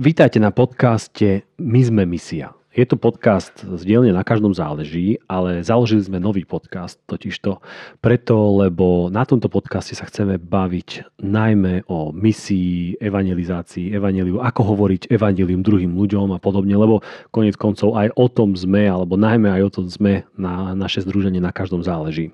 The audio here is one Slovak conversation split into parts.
Vítajte na podcaste My sme misia. Je to podcast z Na každom záleží, ale založili sme nový podcast totižto preto, lebo na tomto podcaste sa chceme baviť najmä o misii, evangelizácii, evaneliu, ako hovoriť evanelium druhým ľuďom a podobne, lebo konec koncov aj o tom sme, alebo najmä aj o tom sme na naše združenie Na každom záleží.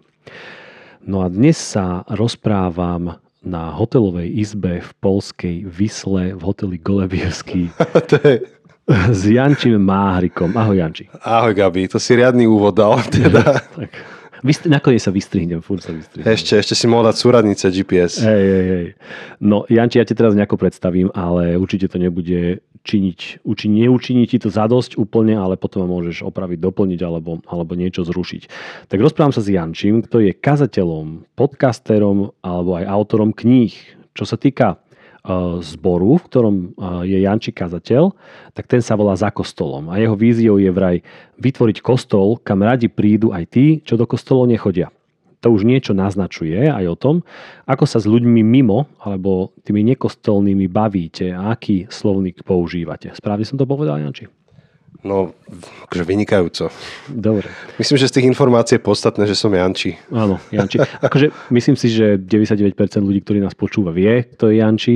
No a dnes sa rozprávam na hotelovej izbe v polskej Vysle v hoteli Golebievský. je s Jančím Máhrikom. Ahoj Janči. Ahoj Gabi, to si riadny úvod dal. Teda. tak. Vystri- nakoniec sa vystrihnem, furt sa vystrihnem. Ešte, ešte si mohol dať súradnice GPS. Hej, hej, hej. No Janči, ja ti teraz nejako predstavím, ale určite to nebude činiť, uči, neučiní ti to zadosť úplne, ale potom môžeš opraviť, doplniť alebo, alebo niečo zrušiť. Tak rozprávam sa s Jančím, kto je kazateľom, podcasterom alebo aj autorom kníh. Čo sa týka zboru, v ktorom e, je Janči kazateľ, tak ten sa volá Za kostolom. A jeho víziou je vraj vytvoriť kostol, kam radi prídu aj tí, čo do kostolov nechodia. To už niečo naznačuje aj o tom, ako sa s ľuďmi mimo alebo tými nekostolnými bavíte a aký slovník používate. Správne som to povedal, Janči? No, akože vynikajúco. Dobre. Myslím, že z tých informácií je podstatné, že som Janči. Áno, Janči. Akože myslím si, že 99% ľudí, ktorí nás počúva, vie, kto je Janči,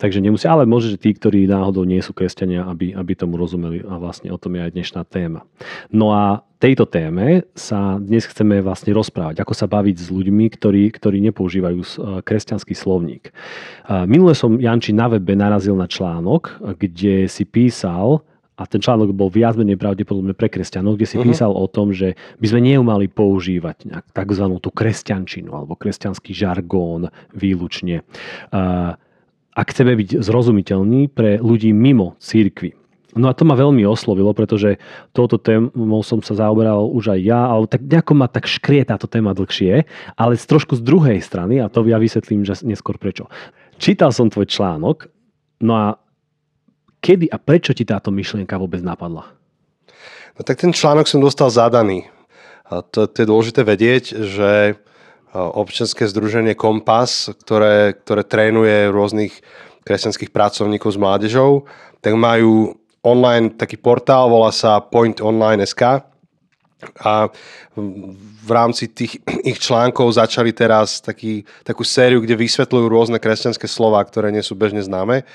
takže nemusia, ale môže, že tí, ktorí náhodou nie sú kresťania, aby, aby tomu rozumeli a vlastne o tom je aj dnešná téma. No a tejto téme sa dnes chceme vlastne rozprávať, ako sa baviť s ľuďmi, ktorí, ktorí nepoužívajú e, kresťanský slovník. E, minule som Janči na webe narazil na článok, kde si písal, a ten článok bol viac menej pravdepodobne pre kresťanov, kde si uh-huh. písal o tom, že by sme neumali používať tzv. tú kresťančinu alebo kresťanský žargón výlučne. Ak chceme byť zrozumiteľní pre ľudí mimo církvy. No a to ma veľmi oslovilo, pretože touto témou som sa zaoberal už aj ja, ale tak nejako ma tak škrie táto téma dlhšie, ale z trošku z druhej strany, a to ja vysvetlím že neskôr prečo. Čítal som tvoj článok, no a Kedy a prečo ti táto myšlienka vôbec napadla? No tak ten článok som dostal zadaný. To, to je dôležité vedieť, že občianske združenie Kompas, ktoré, ktoré trénuje rôznych kresťanských pracovníkov s mládežou, tak majú online taký portál, volá sa pointonline.sk a v rámci tých ich článkov začali teraz taký, takú sériu, kde vysvetľujú rôzne kresťanské slova, ktoré nie sú bežne známe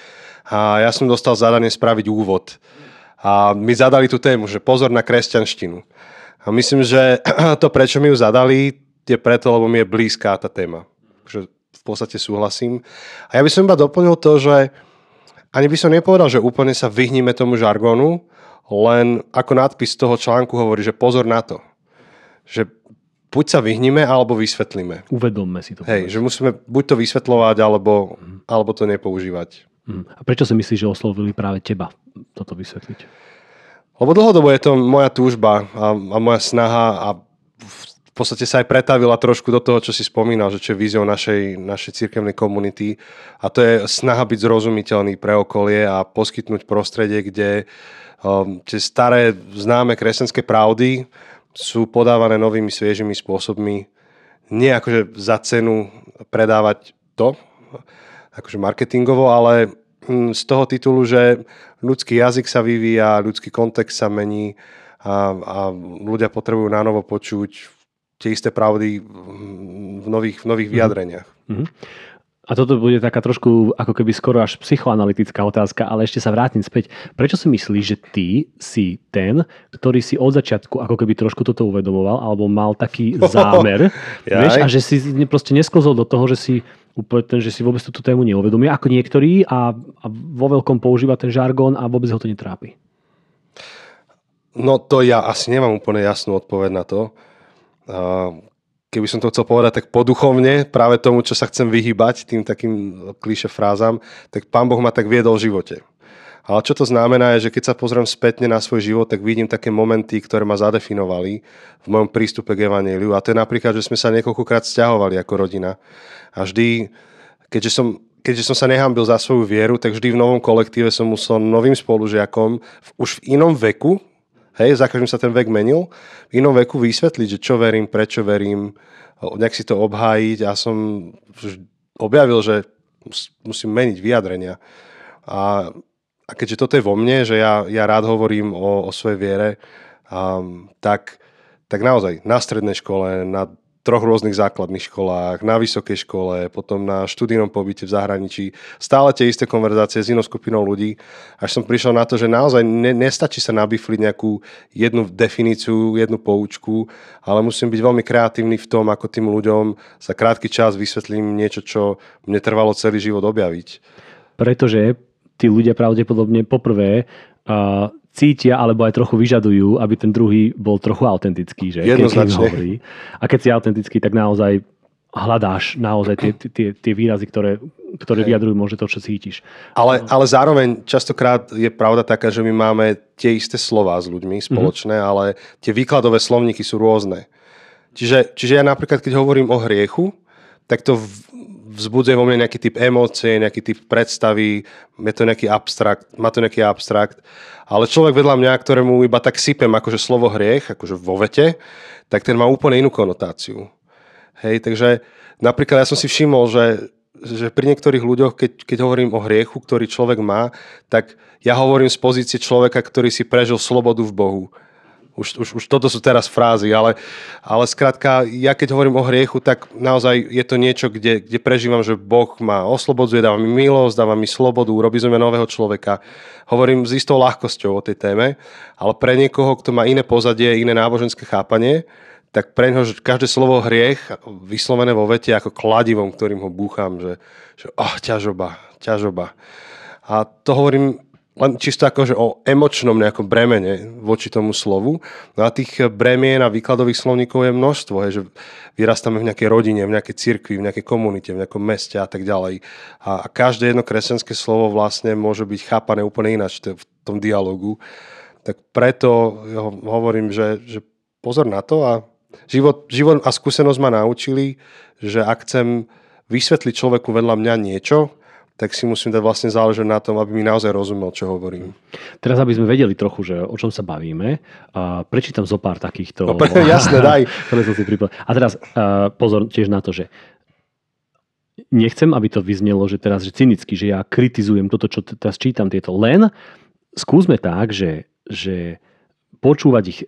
a ja som dostal zadanie spraviť úvod. A mi zadali tú tému, že pozor na kresťanštinu. A myslím, že to, prečo mi ju zadali, je preto, lebo mi je blízká tá téma. Že v podstate súhlasím. A ja by som iba doplnil to, že ani by som nepovedal, že úplne sa vyhníme tomu žargonu, len ako nadpis toho článku hovorí, že pozor na to. Že buď sa vyhníme, alebo vysvetlíme. Uvedomme si to. Hej, že musíme buď to vysvetľovať, alebo, mm. alebo to nepoužívať. Mm. A prečo si myslíš, že oslovili práve teba toto vysvetliť? Lebo dlhodobo je to moja túžba a, a moja snaha a v podstate sa aj pretavila trošku do toho, čo si spomínal, že čo je víziou našej, našej církevnej komunity a to je snaha byť zrozumiteľný pre okolie a poskytnúť prostredie, kde um, tie staré známe kresťanské pravdy sú podávané novými sviežimi spôsobmi. Nie akože za cenu predávať to, akože marketingovo, ale hm, z toho titulu, že ľudský jazyk sa vyvíja, ľudský kontext sa mení a, a ľudia potrebujú na novo počuť tie isté pravdy v nových, v nových mhm. vyjadreniach. Mm-hmm. A toto bude taká trošku ako keby skoro až psychoanalytická otázka, ale ešte sa vrátim späť. Prečo si myslíš, že ty si ten, ktorý si od začiatku ako keby trošku toto uvedomoval, alebo mal taký zámer, vieš, a že si proste nesklzol do toho, že si úplne ten, že si vôbec túto tému neuvedomuje, ako niektorí a, a vo veľkom používa ten žargón a vôbec ho to netrápi? No to ja asi nemám úplne jasnú odpoveď na to. Keby som to chcel povedať tak poduchovne, práve tomu, čo sa chcem vyhybať, tým takým klíše frázam, tak pán Boh ma tak viedol v živote. Ale čo to znamená je, že keď sa pozriem spätne na svoj život, tak vidím také momenty, ktoré ma zadefinovali v mojom prístupe k Evangeliu. A to je napríklad, že sme sa niekoľkokrát stiahovali ako rodina. A vždy, keďže som, keďže som sa nehambil za svoju vieru, tak vždy v novom kolektíve som musel novým spolužiakom už v inom veku, hej, za každým sa ten vek menil, v inom veku vysvetliť, že čo verím, prečo verím, nejak si to obhájiť a som objavil, že musím meniť vyjadrenia. A a keďže toto je vo mne, že ja, ja rád hovorím o, o svojej viere, um, tak, tak naozaj na strednej škole, na troch rôznych základných školách, na vysokej škole, potom na študijnom pobyte v zahraničí. Stále tie isté konverzácie s inou skupinou ľudí. Až som prišiel na to, že naozaj ne, nestačí sa nabifliť nejakú jednu definíciu, jednu poučku, ale musím byť veľmi kreatívny v tom, ako tým ľuďom za krátky čas vysvetlím niečo, čo mne trvalo celý život objaviť. Pretože tí ľudia pravdepodobne poprvé uh, cítia alebo aj trochu vyžadujú, aby ten druhý bol trochu autentický. Že? Jednoznačne. Keď hovorí. A keď si autentický, tak naozaj hľadáš naozaj tie, tie, tie výrazy, ktoré, ktoré vyjadrujú možno to, čo cítiš. Ale, ale zároveň častokrát je pravda taká, že my máme tie isté slova s ľuďmi spoločné, mm-hmm. ale tie výkladové slovníky sú rôzne. Čiže, čiže ja napríklad, keď hovorím o hriechu, tak to vzbudzuje vo mne nejaký typ emócie, nejaký typ predstavy, je to nejaký abstrakt, má to nejaký abstrakt. Ale človek vedľa mňa, ktorému iba tak sypem akože slovo hriech, akože vo vete, tak ten má úplne inú konotáciu. Hej, takže napríklad ja som si všimol, že, že pri niektorých ľuďoch, keď, keď hovorím o hriechu, ktorý človek má, tak ja hovorím z pozície človeka, ktorý si prežil slobodu v Bohu už, už, už toto sú teraz frázy, ale, ale skrátka, ja keď hovorím o hriechu, tak naozaj je to niečo, kde, kde prežívam, že Boh ma oslobodzuje, dáva mi milosť, dáva mi slobodu, robí zo mňa nového človeka. Hovorím s istou ľahkosťou o tej téme, ale pre niekoho, kto má iné pozadie, iné náboženské chápanie, tak pre neho každé slovo hriech vyslovené vo vete ako kladivom, ktorým ho búcham, že, že oh, ťažoba, ťažoba. A to hovorím len čisto akože o emočnom nejakom bremene voči tomu slovu. No a tých bremien a výkladových slovníkov je množstvo, je, že vyrastáme v nejakej rodine, v nejakej cirkvi, v nejakej komunite, v nejakom meste a tak ďalej. A, a každé jedno kresťanské slovo vlastne môže byť chápané úplne ináč v tom dialogu. Tak preto hovorím, že, že pozor na to a život, život a skúsenosť ma naučili, že ak chcem vysvetliť človeku vedľa mňa niečo, tak si musím dať vlastne záležať na tom, aby mi naozaj rozumel, čo hovorím. Teraz, aby sme vedeli trochu, že o čom sa bavíme, uh, prečítam zo pár takýchto... No, jasné, daj. som si A teraz uh, pozor tiež na to, že nechcem, aby to vyznelo, že teraz že cynicky, že ja kritizujem toto, čo teraz čítam tieto, len skúsme tak, že, že počúvať ich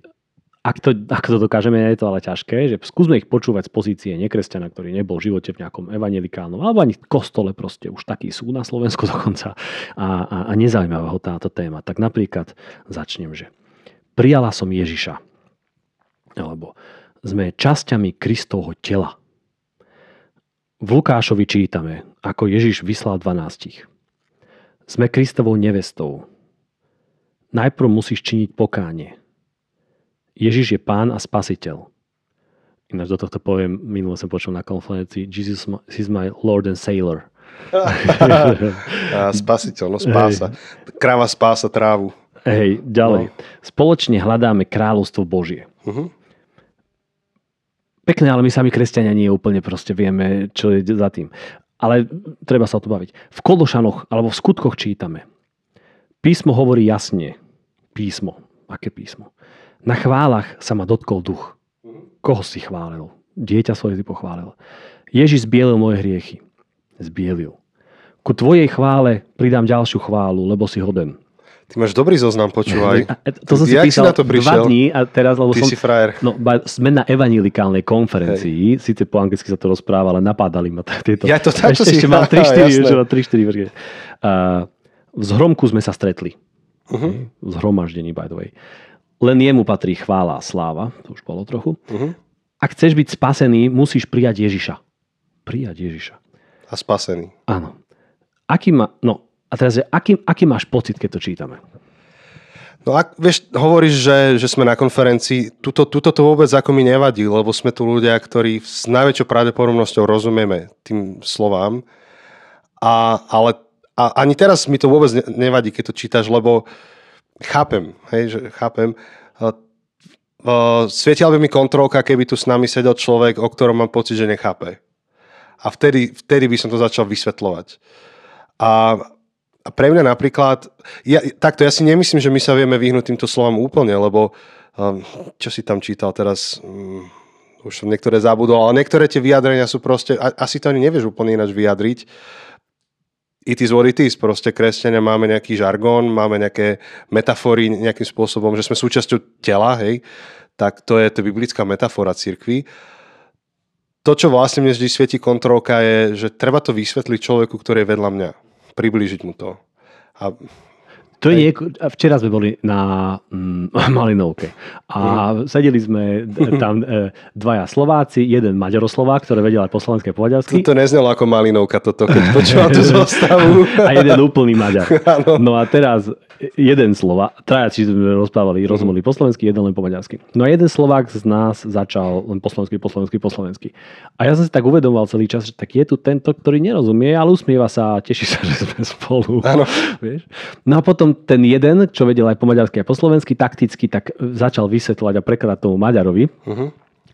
ak to, ak to dokážeme, je to ale ťažké, že skúsme ich počúvať z pozície nekresťana, ktorý nebol v živote v nejakom evangelikálnom, alebo ani v kostole proste, už takí sú na Slovensku dokonca a, a, a nezaujímavá ho táto téma. Tak napríklad začnem, že prijala som Ježiša, alebo sme časťami Kristovho tela. V Lukášovi čítame, ako Ježiš vyslal 12. Sme Kristovou nevestou. Najprv musíš činiť pokánie Ježiš je pán a spasiteľ. Ináč do tohto poviem, minule som počul na konferencii, Jesus is my Lord and Sailor. spasiteľ, no spása. Hej. Kráva spása trávu. Hej, ďalej. No. Spoločne hľadáme kráľovstvo Božie. Uh-huh. Pekné, ale my sami kresťania nie úplne proste vieme, čo je za tým. Ale treba sa o to baviť. V Kološanoch alebo v skutkoch čítame. Písmo hovorí jasne. Písmo. Aké písmo? Na chválach sa ma dotkol duch. Koho si chválil? Dieťa svoje si pochválil. Ježiš zbielil moje hriechy. Zbielil. Ku tvojej chvále pridám ďalšiu chválu, lebo si hoden. Ty máš dobrý zoznam, počúvaj. to som si Jak písal si na to prišiel? dva dní a teraz, lebo Ty som, si frajer. No, sme na evanilikálnej konferencii, Hej. síce po anglicky sa to rozpráva, ale napádali ma tieto. Ja to tak, ešte, ešte mám 3-4, už mám 3-4 uh, v zhromku sme sa stretli. Uh-huh. V zhromaždení, by the way. Len jemu patrí chvála a sláva, to už bolo trochu. Uh-huh. Ak chceš byť spasený, musíš prijať Ježiša. Prijať Ježiša. A spasený. Áno. Aký má, no, a teraz, aký, aký máš pocit, keď to čítame? No ak vieš, hovoríš, že, že sme na konferencii, tuto, tuto to vôbec ako mi nevadí, lebo sme tu ľudia, ktorí s najväčšou pravdepodobnosťou rozumieme tým slovám. A, ale a ani teraz mi to vôbec nevadí, keď to čítaš, lebo uh, chápem, hej, že chápem. Svietiala by mi kontrolka, keby tu s nami sedel človek, o ktorom mám pocit, že nechápe. A vtedy, vtedy by som to začal vysvetľovať. A, a pre mňa napríklad, ja, takto, ja si nemyslím, že my sa vieme vyhnúť týmto slovám úplne, lebo čo si tam čítal teraz, um, už som niektoré zabudol, ale niektoré tie vyjadrenia sú proste, asi to ani nevieš úplne ináč vyjadriť it is what it is. Proste kresťania máme nejaký žargón, máme nejaké metafory nejakým spôsobom, že sme súčasťou tela, hej, tak to je to biblická metafora cirkvi. To, čo vlastne mne vždy svieti kontrolka, je, že treba to vysvetliť človeku, ktorý je vedľa mňa. Priblížiť mu to. A to je nieko, včera sme boli na mm, Malinovke a mm. sedeli sme tam e, dvaja Slováci, jeden Maďaroslovák, ktorý vedel aj po slovensky po maďarsky. To, neznelo ako Malinovka toto, keď počúvam tú zostavu. a jeden úplný Maďar. no a teraz jeden Slova, traja či sme rozprávali, mm. rozumeli po slovensky, jeden len po maďarsky. No a jeden Slovák z nás začal len po slovensky, po slovensky, po slovensky. A ja som si tak uvedomoval celý čas, že tak je tu tento, ktorý nerozumie, ale usmieva sa a teší sa, že sme spolu. Áno. No a potom ten jeden, čo vedel aj po maďarsky a po slovensky, takticky tak začal vysvetľovať a prekladať tomu Maďarovi. Uh-huh.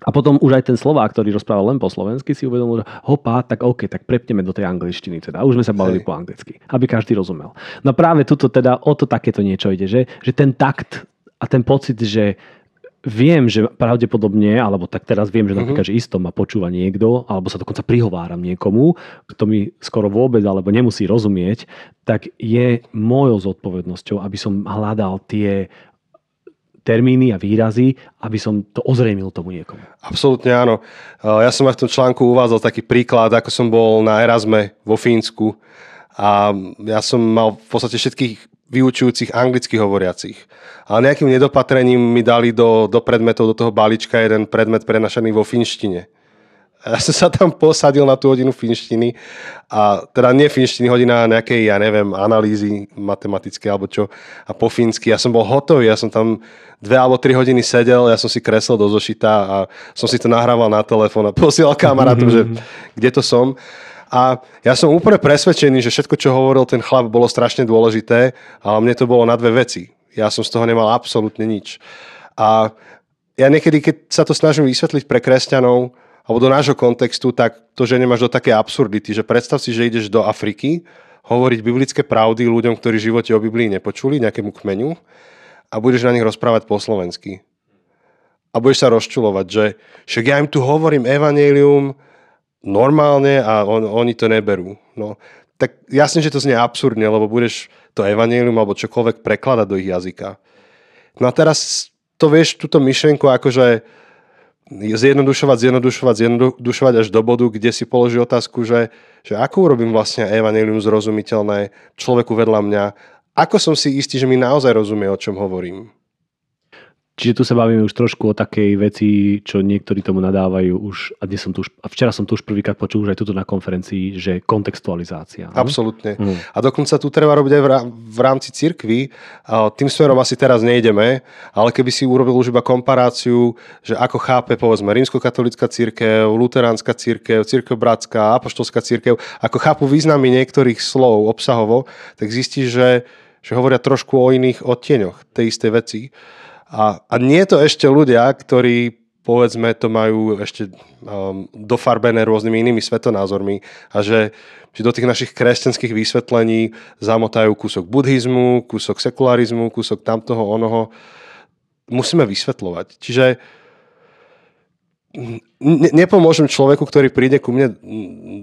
A potom už aj ten Slovák, ktorý rozprával len po slovensky, si uvedomil, že hopa, tak OK, tak prepneme do tej angličtiny teda. Už sme sa bavili Hej. po anglicky, aby každý rozumel. No práve tuto teda o to takéto niečo ide, že, že ten takt a ten pocit, že viem, že pravdepodobne, alebo tak teraz viem, že mhm. napríklad, uh-huh. že isto ma počúva niekto, alebo sa dokonca prihováram niekomu, kto mi skoro vôbec alebo nemusí rozumieť, tak je mojou zodpovednosťou, aby som hľadal tie termíny a výrazy, aby som to ozrejmil tomu niekomu. Absolútne áno. Ja som aj v tom článku uvádzal taký príklad, ako som bol na Erasme vo Fínsku a ja som mal v podstate všetkých vyučujúcich anglicky hovoriacich. Ale nejakým nedopatrením mi dali do, do predmetov, do toho balíčka jeden predmet prenašaný vo finštine. Ja som sa tam posadil na tú hodinu finštiny a teda nie finštiny, hodina nejakej, ja neviem, analýzy matematické alebo čo a po fínsky. Ja som bol hotový, ja som tam dve alebo tri hodiny sedel, ja som si kresol do zošita a som si to nahrával na telefón a posielal kamarátom, že kde to som. A ja som úplne presvedčený, že všetko, čo hovoril ten chlap, bolo strašne dôležité, ale mne to bolo na dve veci. Ja som z toho nemal absolútne nič. A ja niekedy, keď sa to snažím vysvetliť pre kresťanov, alebo do nášho kontextu, tak to, že nemáš do také absurdity, že predstav si, že ideš do Afriky hovoriť biblické pravdy ľuďom, ktorí v živote o Biblii nepočuli, nejakému kmeňu a budeš na nich rozprávať po slovensky. A budeš sa rozčulovať, že však ja im tu hovorím evanelium normálne a on, oni to neberú. No, tak jasne, že to znie absurdne, lebo budeš to evanelium alebo čokoľvek prekladať do ich jazyka. No a teraz to vieš, túto myšlenku akože zjednodušovať, zjednodušovať, zjednodušovať až do bodu, kde si položí otázku, že, že ako urobím vlastne evanelium zrozumiteľné človeku vedľa mňa, ako som si istý, že mi naozaj rozumie, o čom hovorím. Čiže tu sa bavíme už trošku o takej veci, čo niektorí tomu nadávajú už, a, dnes som tu už, a včera som tu už prvýkrát počul už aj tuto na konferencii, že kontextualizácia. Absolutne. Mm. A dokonca tu treba robiť aj v rámci cirkvy. Tým smerom asi teraz nejdeme, ale keby si urobil už iba komparáciu, že ako chápe povedzme rímskokatolická církev, luteránska církev, církev bratská, apoštolská církev, ako chápu významy niektorých slov obsahovo, tak zistíš, že, že hovoria trošku o iných odtieňoch tej istej veci. A, a nie to ešte ľudia, ktorí povedzme to majú ešte um, dofarbené rôznymi inými svetonázormi a že, že do tých našich kresťanských vysvetlení zamotajú kúsok buddhizmu, kúsok sekularizmu, kúsok tamtoho onoho. Musíme vysvetľovať. Čiže ne, nepomôžem človeku, ktorý príde ku mne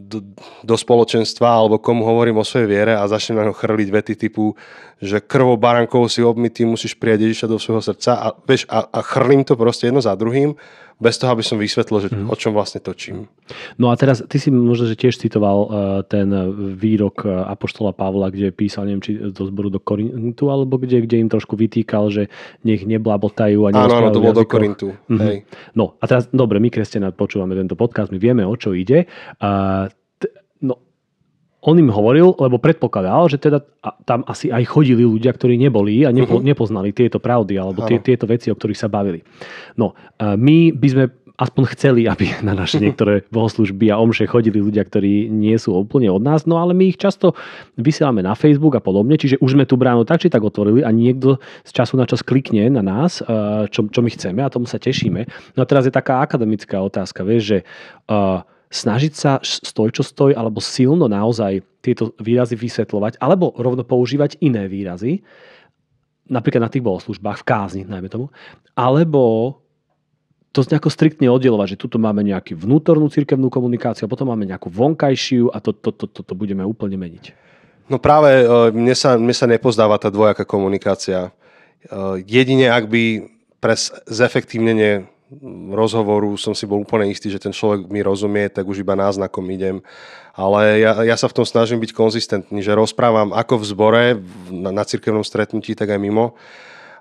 do, do spoločenstva alebo komu hovorím o svojej viere a začne na ňo chrliť vety typu, že krvou barankov si obmytý, musíš prijať Ježiša do svojho srdca a, vieš, a, a chrlím to proste jedno za druhým bez toho, aby som vysvetlil, že mm. o čom vlastne točím. No a teraz, ty si možno, že tiež citoval uh, ten výrok uh, Apoštola Pavla, kde písal, neviem, či do zboru do Korintu, alebo kde, kde im trošku vytýkal, že nech neblabotajú a Áno, áno, to bolo do Korintu. Mm-hmm. Hej. No a teraz, dobre, my kresťania počúvame tento podcast, my vieme, o čo ide. Uh, on im hovoril, lebo predpokladal, že teda tam asi aj chodili ľudia, ktorí neboli a nepo, uh-huh. nepoznali tieto pravdy alebo tie, tieto veci, o ktorých sa bavili. No, my by sme aspoň chceli, aby na naše niektoré bohoslužby a omše chodili ľudia, ktorí nie sú úplne od nás, no ale my ich často vysielame na Facebook a podobne, čiže už sme tú bránu tak či tak otvorili a niekto z času na čas klikne na nás, čo, čo my chceme a tomu sa tešíme. No a teraz je taká akademická otázka, vieš, že uh, snažiť sa stoj čo stoj alebo silno naozaj tieto výrazy vysvetľovať alebo rovno používať iné výrazy, napríklad na tých bohoslužbách, v kázni, najmä tomu, alebo to nejako striktne oddelovať, že tuto máme nejakú vnútornú cirkevnú komunikáciu a potom máme nejakú vonkajšiu a to, to, to, to, to budeme úplne meniť. No práve e, mne sa, mne sa nepozdáva tá dvojaká komunikácia. E, jedine ak by pre zefektívnenie rozhovoru som si bol úplne istý, že ten človek mi rozumie, tak už iba náznakom idem. Ale ja, ja sa v tom snažím byť konzistentný, že rozprávam ako v zbore, na, na cirkevnom stretnutí, tak aj mimo.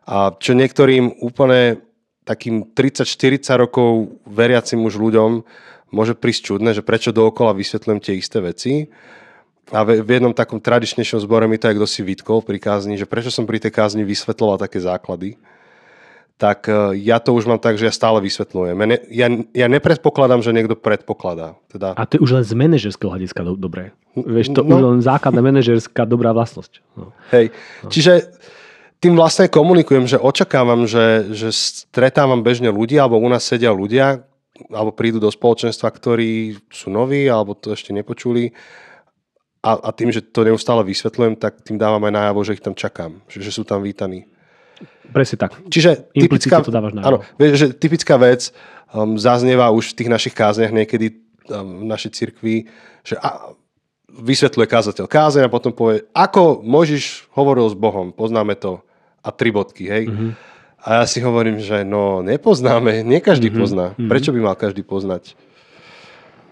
A čo niektorým úplne takým 30-40 rokov veriacim už ľuďom môže prísť čudné, že prečo dookola vysvetľujem tie isté veci. A v jednom takom tradičnejšom zbore mi to aj kto si vytkol pri kázni, že prečo som pri tej kázni vysvetloval také základy tak e, ja to už mám tak, že ja stále vysvetľujem. Ja, ja nepredpokladám, že niekto predpokladá. Teda... A to je už len z manažerského hľadiska do, dobré. Vieš, to no, už len základná manažerská dobrá vlastnosť. No. Hej, no. čiže tým vlastne komunikujem, že očakávam, že, že stretávam bežne ľudí, alebo u nás sedia ľudia, alebo prídu do spoločenstva, ktorí sú noví, alebo to ešte nepočuli. A, a tým, že to neustále vysvetľujem, tak tým dávam aj najavo, že ich tam čakám, že, že sú tam vítaní. Presne tak. Čiže typická, to dávaš áno, vieš, že typická vec um, zaznieva už v tých našich kázniach niekedy um, v našej cirkvi, že a, vysvetľuje kázateľ kázeň a potom povie, ako Možiš hovoril s Bohom, poznáme to a tri bodky, hej. Mm-hmm. A ja si hovorím, že no nepoznáme, nie každý mm-hmm. pozná. Mhm. Prečo by mal každý poznať?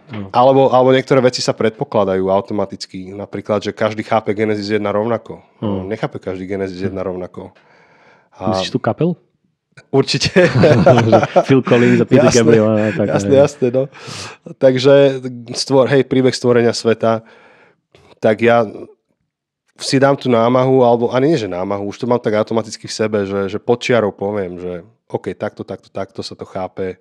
No. Alebo, alebo niektoré veci sa predpokladajú automaticky. Napríklad, že každý chápe Genesis 1 rovnako. No. Nechápe každý Genesis 1 rovnako. A... Myslíš tú kapelu? Určite. Phil Collins a Peter jasné, Gabriel. A tak, jasné, jasné. No. Takže stvor, hej, príbeh stvorenia sveta, tak ja si dám tú námahu, alebo ani nie, že námahu, už to mám tak automaticky v sebe, že, že podčiarou poviem, že OK, takto, takto, takto sa to chápe.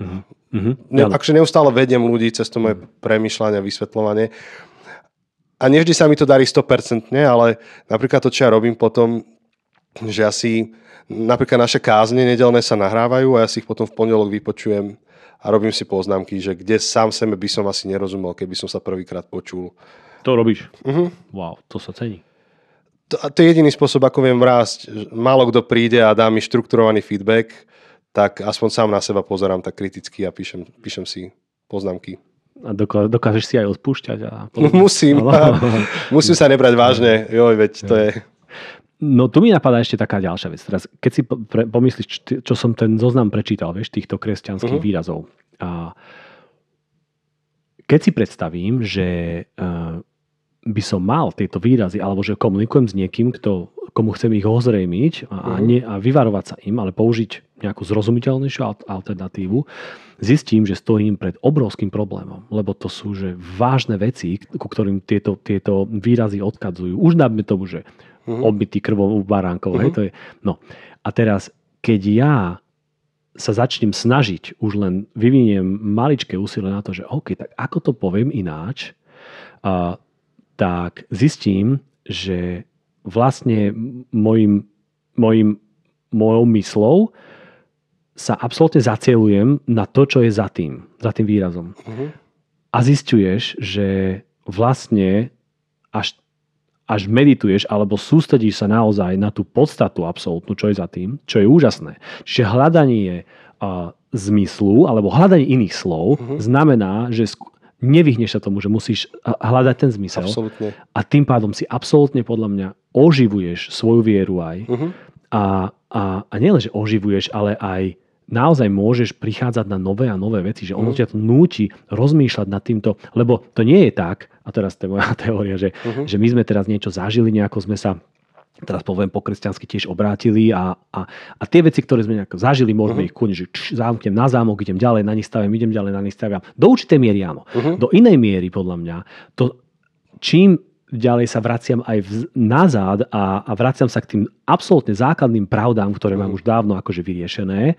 Mm-hmm. Ne, akže neustále vediem ľudí cez to moje premyšľanie, vysvetľovanie. A nevždy sa mi to darí 100%, ale napríklad to, čo ja robím potom, že asi napríklad naše kázne nedelné sa nahrávajú a ja si ich potom v pondelok vypočujem a robím si poznámky, že kde sám sebe by som asi nerozumel, keby som sa prvýkrát počul. To robíš? Uh-huh. Wow, to sa cení. To, to je jediný spôsob, ako viem rásť. Málo kto príde a dá mi štrukturovaný feedback, tak aspoň sám na seba pozerám tak kriticky a píšem, píšem si poznámky. A dokážeš si aj odpúšťať? A musím. musím sa nebrať vážne. Joj, veď to je... No tu mi napadá ešte taká ďalšia vec. Teraz, keď si pre, pomyslíš, čo som ten zoznam prečítal, vieš, týchto kresťanských uh-huh. výrazov. A keď si predstavím, že uh, by som mal tieto výrazy, alebo že komunikujem s niekým, kto, komu chcem ich ozrejmiť a, uh-huh. nie, a vyvarovať sa im, ale použiť nejakú zrozumiteľnejšiu alternatívu, zistím, že stojím pred obrovským problémom, lebo to sú že vážne veci, ku ktorým tieto, tieto výrazy odkadzujú. Už dáme tomu, že uh-huh. obmytý krvou u baránkov. Uh-huh. Hej, to je, no. A teraz, keď ja sa začnem snažiť, už len vyviniem maličké úsilie na to, že OK, tak ako to poviem ináč, a, tak zistím, že vlastne mojim, mojim, mojou myslou sa absolútne zacielujem na to, čo je za tým, za tým výrazom. Uh-huh. A zistuješ, že vlastne až až medituješ alebo sústredíš sa naozaj na tú podstatu absolútnu, čo je za tým, čo je úžasné. Čiže hľadanie uh, zmyslu alebo hľadanie iných slov uh-huh. znamená, že sk- nevyhneš sa tomu, že musíš hľadať ten zmysel. Absolutne. A tým pádom si absolútne podľa mňa oživuješ svoju vieru aj. Uh-huh. A, a, a nielen, že oživuješ, ale aj naozaj môžeš prichádzať na nové a nové veci, že ono uh-huh. ťa to núti rozmýšľať nad týmto, lebo to nie je tak, a teraz to je moja teória, že, uh-huh. že my sme teraz niečo zažili, nejako sme sa teraz poviem po kresťansky tiež obrátili a, a, a tie veci, ktoré sme nejako zažili, môžeme uh-huh. ich kúniť, že č, zamknem na zámok, idem ďalej, na nich stavím, idem ďalej, na nich stavím. Do určitej miery áno. Uh-huh. Do inej miery, podľa mňa, to čím ďalej sa vraciam aj vz, nazad a, a vraciam sa k tým absolútne základným pravdám, ktoré uh-huh. mám už dávno akože vyriešené,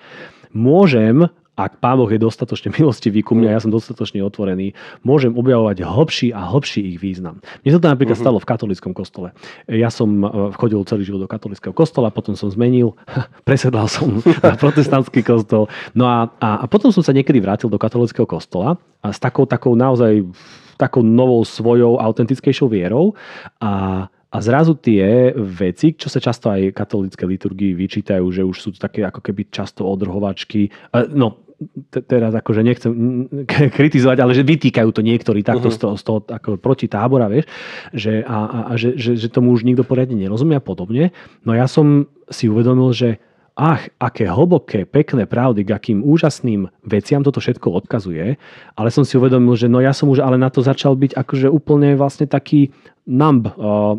môžem ak Pán Boh je dostatočne milostivý ku mňa, ja som dostatočne otvorený, môžem objavovať hlbší a hlbší ich význam. Mne sa to napríklad uh-huh. stalo v katolickom kostole. Ja som e, chodil celý život do katolického kostola, potom som zmenil, presedlal som na protestantský kostol. No a, a, a potom som sa niekedy vrátil do katolického kostola a s takou, takou naozaj takou novou svojou autentickejšou vierou a, a zrazu tie veci, čo sa často aj katolícke liturgii vyčítajú, že už sú to také ako keby často odrhovačky, no teraz akože nechcem kritizovať, ale že vytýkajú to niektorí takto uh-huh. z toho, z toho ako proti tábora, vieš, že, a, a, a že, že, že tomu už nikto poriadne nerozumie a podobne. No ja som si uvedomil, že ach, aké hlboké, pekné pravdy, k akým úžasným veciam toto všetko odkazuje, ale som si uvedomil, že no ja som už ale na to začal byť akože úplne vlastne taký numb, uh,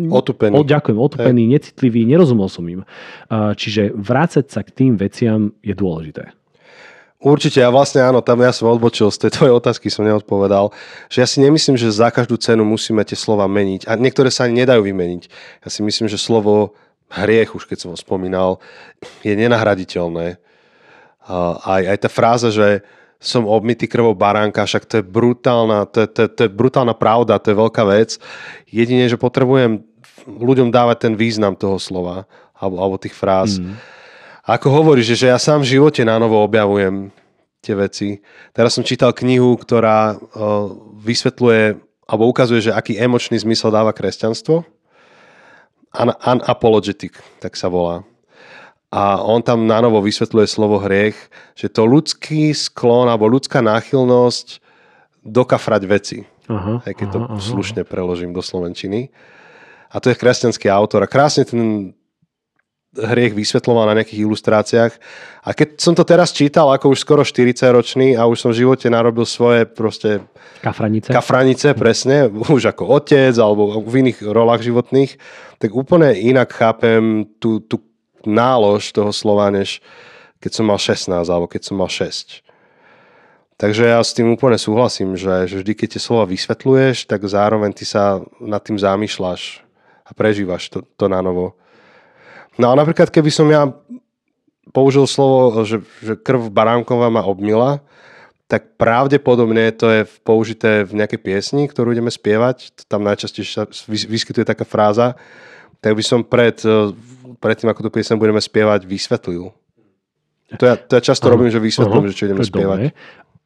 Otupený. O, ďakujem, otupený, Hej. necitlivý, nerozumel som im. Uh, čiže vrácať sa k tým veciam je dôležité. Určite, a vlastne áno, tam ja som odbočil z tej tvojej otázky, som neodpovedal, že ja si nemyslím, že za každú cenu musíme tie slova meniť a niektoré sa ani nedajú vymeniť. Ja si myslím, že slovo hriech, už keď som ho spomínal, je nenahraditeľné. Aj, aj tá fráza, že som obmytý krvou baránka, však to je brutálna, to je, to, to je brutálna pravda, to je veľká vec. Jedine, že potrebujem ľuďom dávať ten význam toho slova alebo, alebo tých fráz. Mm. Ako hovoríš, že ja sám v živote na novo objavujem tie veci. Teraz som čítal knihu, ktorá vysvetľuje alebo ukazuje, že aký emočný zmysel dáva kresťanstvo. Unapologetic, tak sa volá. A on tam na novo vysvetľuje slovo hriech, že to ľudský sklon alebo ľudská náchylnosť dokafrať veci. Aha, aj keď aha, to aha. slušne preložím do slovenčiny. A to je kresťanský autor. A krásne ten hriech vysvetloval na nejakých ilustráciách. A keď som to teraz čítal, ako už skoro 40 ročný a už som v živote narobil svoje proste... Kafranice. Kafranice, presne. Už ako otec alebo v iných rolách životných. Tak úplne inak chápem tú, tú nálož toho slova, než keď som mal 16 alebo keď som mal 6. Takže ja s tým úplne súhlasím, že, že vždy, keď tie slova vysvetľuješ, tak zároveň ty sa nad tým zamýšľaš a prežívaš to, to na novo. No a napríklad, keby som ja použil slovo, že, že krv baránková ma obmila, tak pravdepodobne to je použité v nejakej piesni, ktorú ideme spievať. Tam najčastejšie sa vyskytuje taká fráza. Tak by som pred, pred tým, ako tú piesň budeme spievať, vysvetlil. To ja, to ja často robím, že vysvetlím, že čo ideme spievať.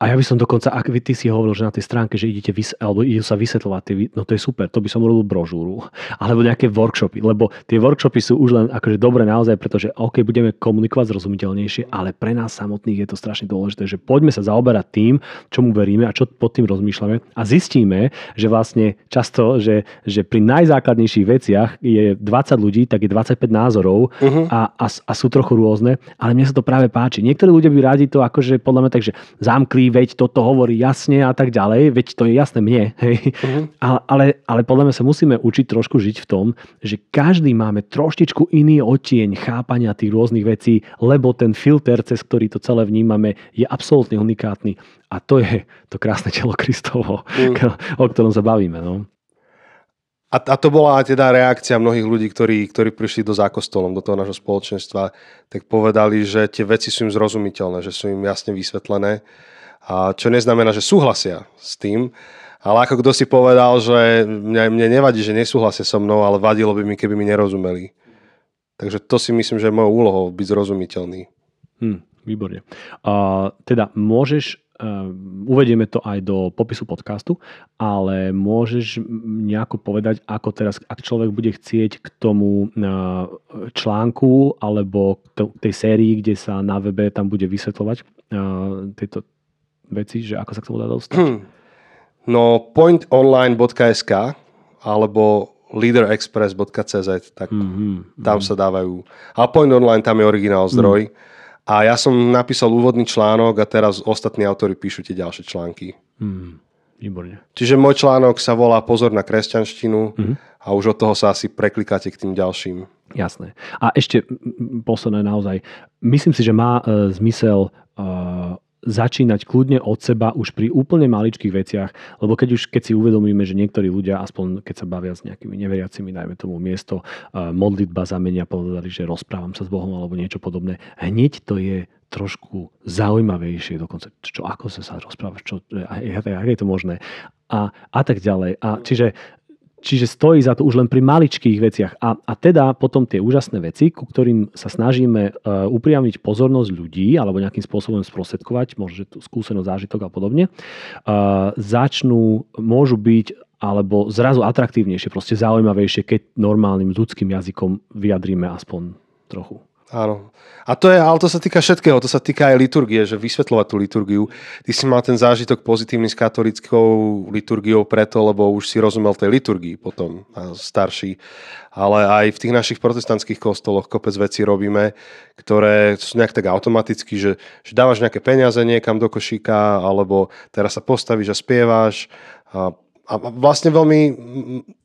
A ja by som dokonca, ak ty si hovoril, že na tej stránke, že idete vys- alebo idú sa vysvetľovať, no to je super, to by som urobil brožúru. Alebo nejaké workshopy, lebo tie workshopy sú už len akože dobre naozaj, pretože OK, budeme komunikovať zrozumiteľnejšie, ale pre nás samotných je to strašne dôležité, že poďme sa zaoberať tým, čomu veríme a čo pod tým rozmýšľame a zistíme, že vlastne často, že, že pri najzákladnejších veciach je 20 ľudí, tak je 25 názorov uh-huh. a, a, a sú trochu rôzne, ale mne sa to práve páči. Niektorí ľudia by rádi to akože podľa mňa takže zamkli veď toto hovorí jasne a tak ďalej, veď to je jasné mne. Hej. Uh-huh. Ale, ale, ale podľa mňa sa musíme učiť trošku žiť v tom, že každý máme troštičku iný odtieň chápania tých rôznych vecí, lebo ten filter, cez ktorý to celé vnímame, je absolútne unikátny. A to je to krásne telo Kristovo, mm. o ktorom sa bavíme. No. A, a to bola teda reakcia mnohých ľudí, ktorí, ktorí prišli do zákostolom, do toho nášho spoločenstva, tak povedali, že tie veci sú im zrozumiteľné, že sú im jasne vysvetlené a čo neznamená, že súhlasia s tým, ale ako kto si povedal, že mne, mne nevadí, že nesúhlasia so mnou, ale vadilo by mi, keby mi nerozumeli. Takže to si myslím, že je mojou úlohou byť zrozumiteľný. Hmm, výborne. Uh, teda môžeš, uh, uvedieme to aj do popisu podcastu, ale môžeš nejako povedať, ako teraz, ak človek bude chcieť k tomu uh, článku alebo k tej sérii, kde sa na webe tam bude vysvetľovať uh, tieto veci, že ako sa k tomu dá dostať? Hmm. No pointonline.sk alebo leaderexpress.cz, tak mm-hmm. tam sa dávajú. A Point Online, tam je originál zdroj. Mm. A ja som napísal úvodný článok a teraz ostatní autory píšu tie ďalšie články. Mm. Výborne. Čiže môj článok sa volá Pozor na kresťanštinu mm-hmm. a už od toho sa asi preklikáte k tým ďalším. Jasné. A ešte posledné naozaj. Myslím si, že má e, zmysel začínať kľudne od seba už pri úplne maličkých veciach, lebo keď už keď si uvedomíme, že niektorí ľudia, aspoň keď sa bavia s nejakými neveriacimi, najmä tomu miesto modlitba zamenia, povedali, že rozprávam sa s Bohom alebo niečo podobné, hneď to je trošku zaujímavejšie dokonca, čo, ako sa sa rozprávaš, čo, ako je to možné a, a tak ďalej. A čiže Čiže stojí za to už len pri maličkých veciach. A, a teda potom tie úžasné veci, ku ktorým sa snažíme uh, upriamiť pozornosť ľudí alebo nejakým spôsobom sprostredkovať, možno že tú skúsenosť, zážitok a podobne, uh, začnú, môžu byť alebo zrazu atraktívnejšie, proste zaujímavejšie, keď normálnym ľudským jazykom vyjadríme aspoň trochu. Áno. A to je, ale to sa týka všetkého, to sa týka aj liturgie, že vysvetľovať tú liturgiu. Ty si mal ten zážitok pozitívny s katolickou liturgiou preto, lebo už si rozumel tej liturgii potom, starší. Ale aj v tých našich protestantských kostoloch kopec vecí robíme, ktoré sú nejak tak automaticky, že, že dávaš nejaké peniaze niekam do košíka, alebo teraz sa postavíš a spievaš. A a vlastne veľmi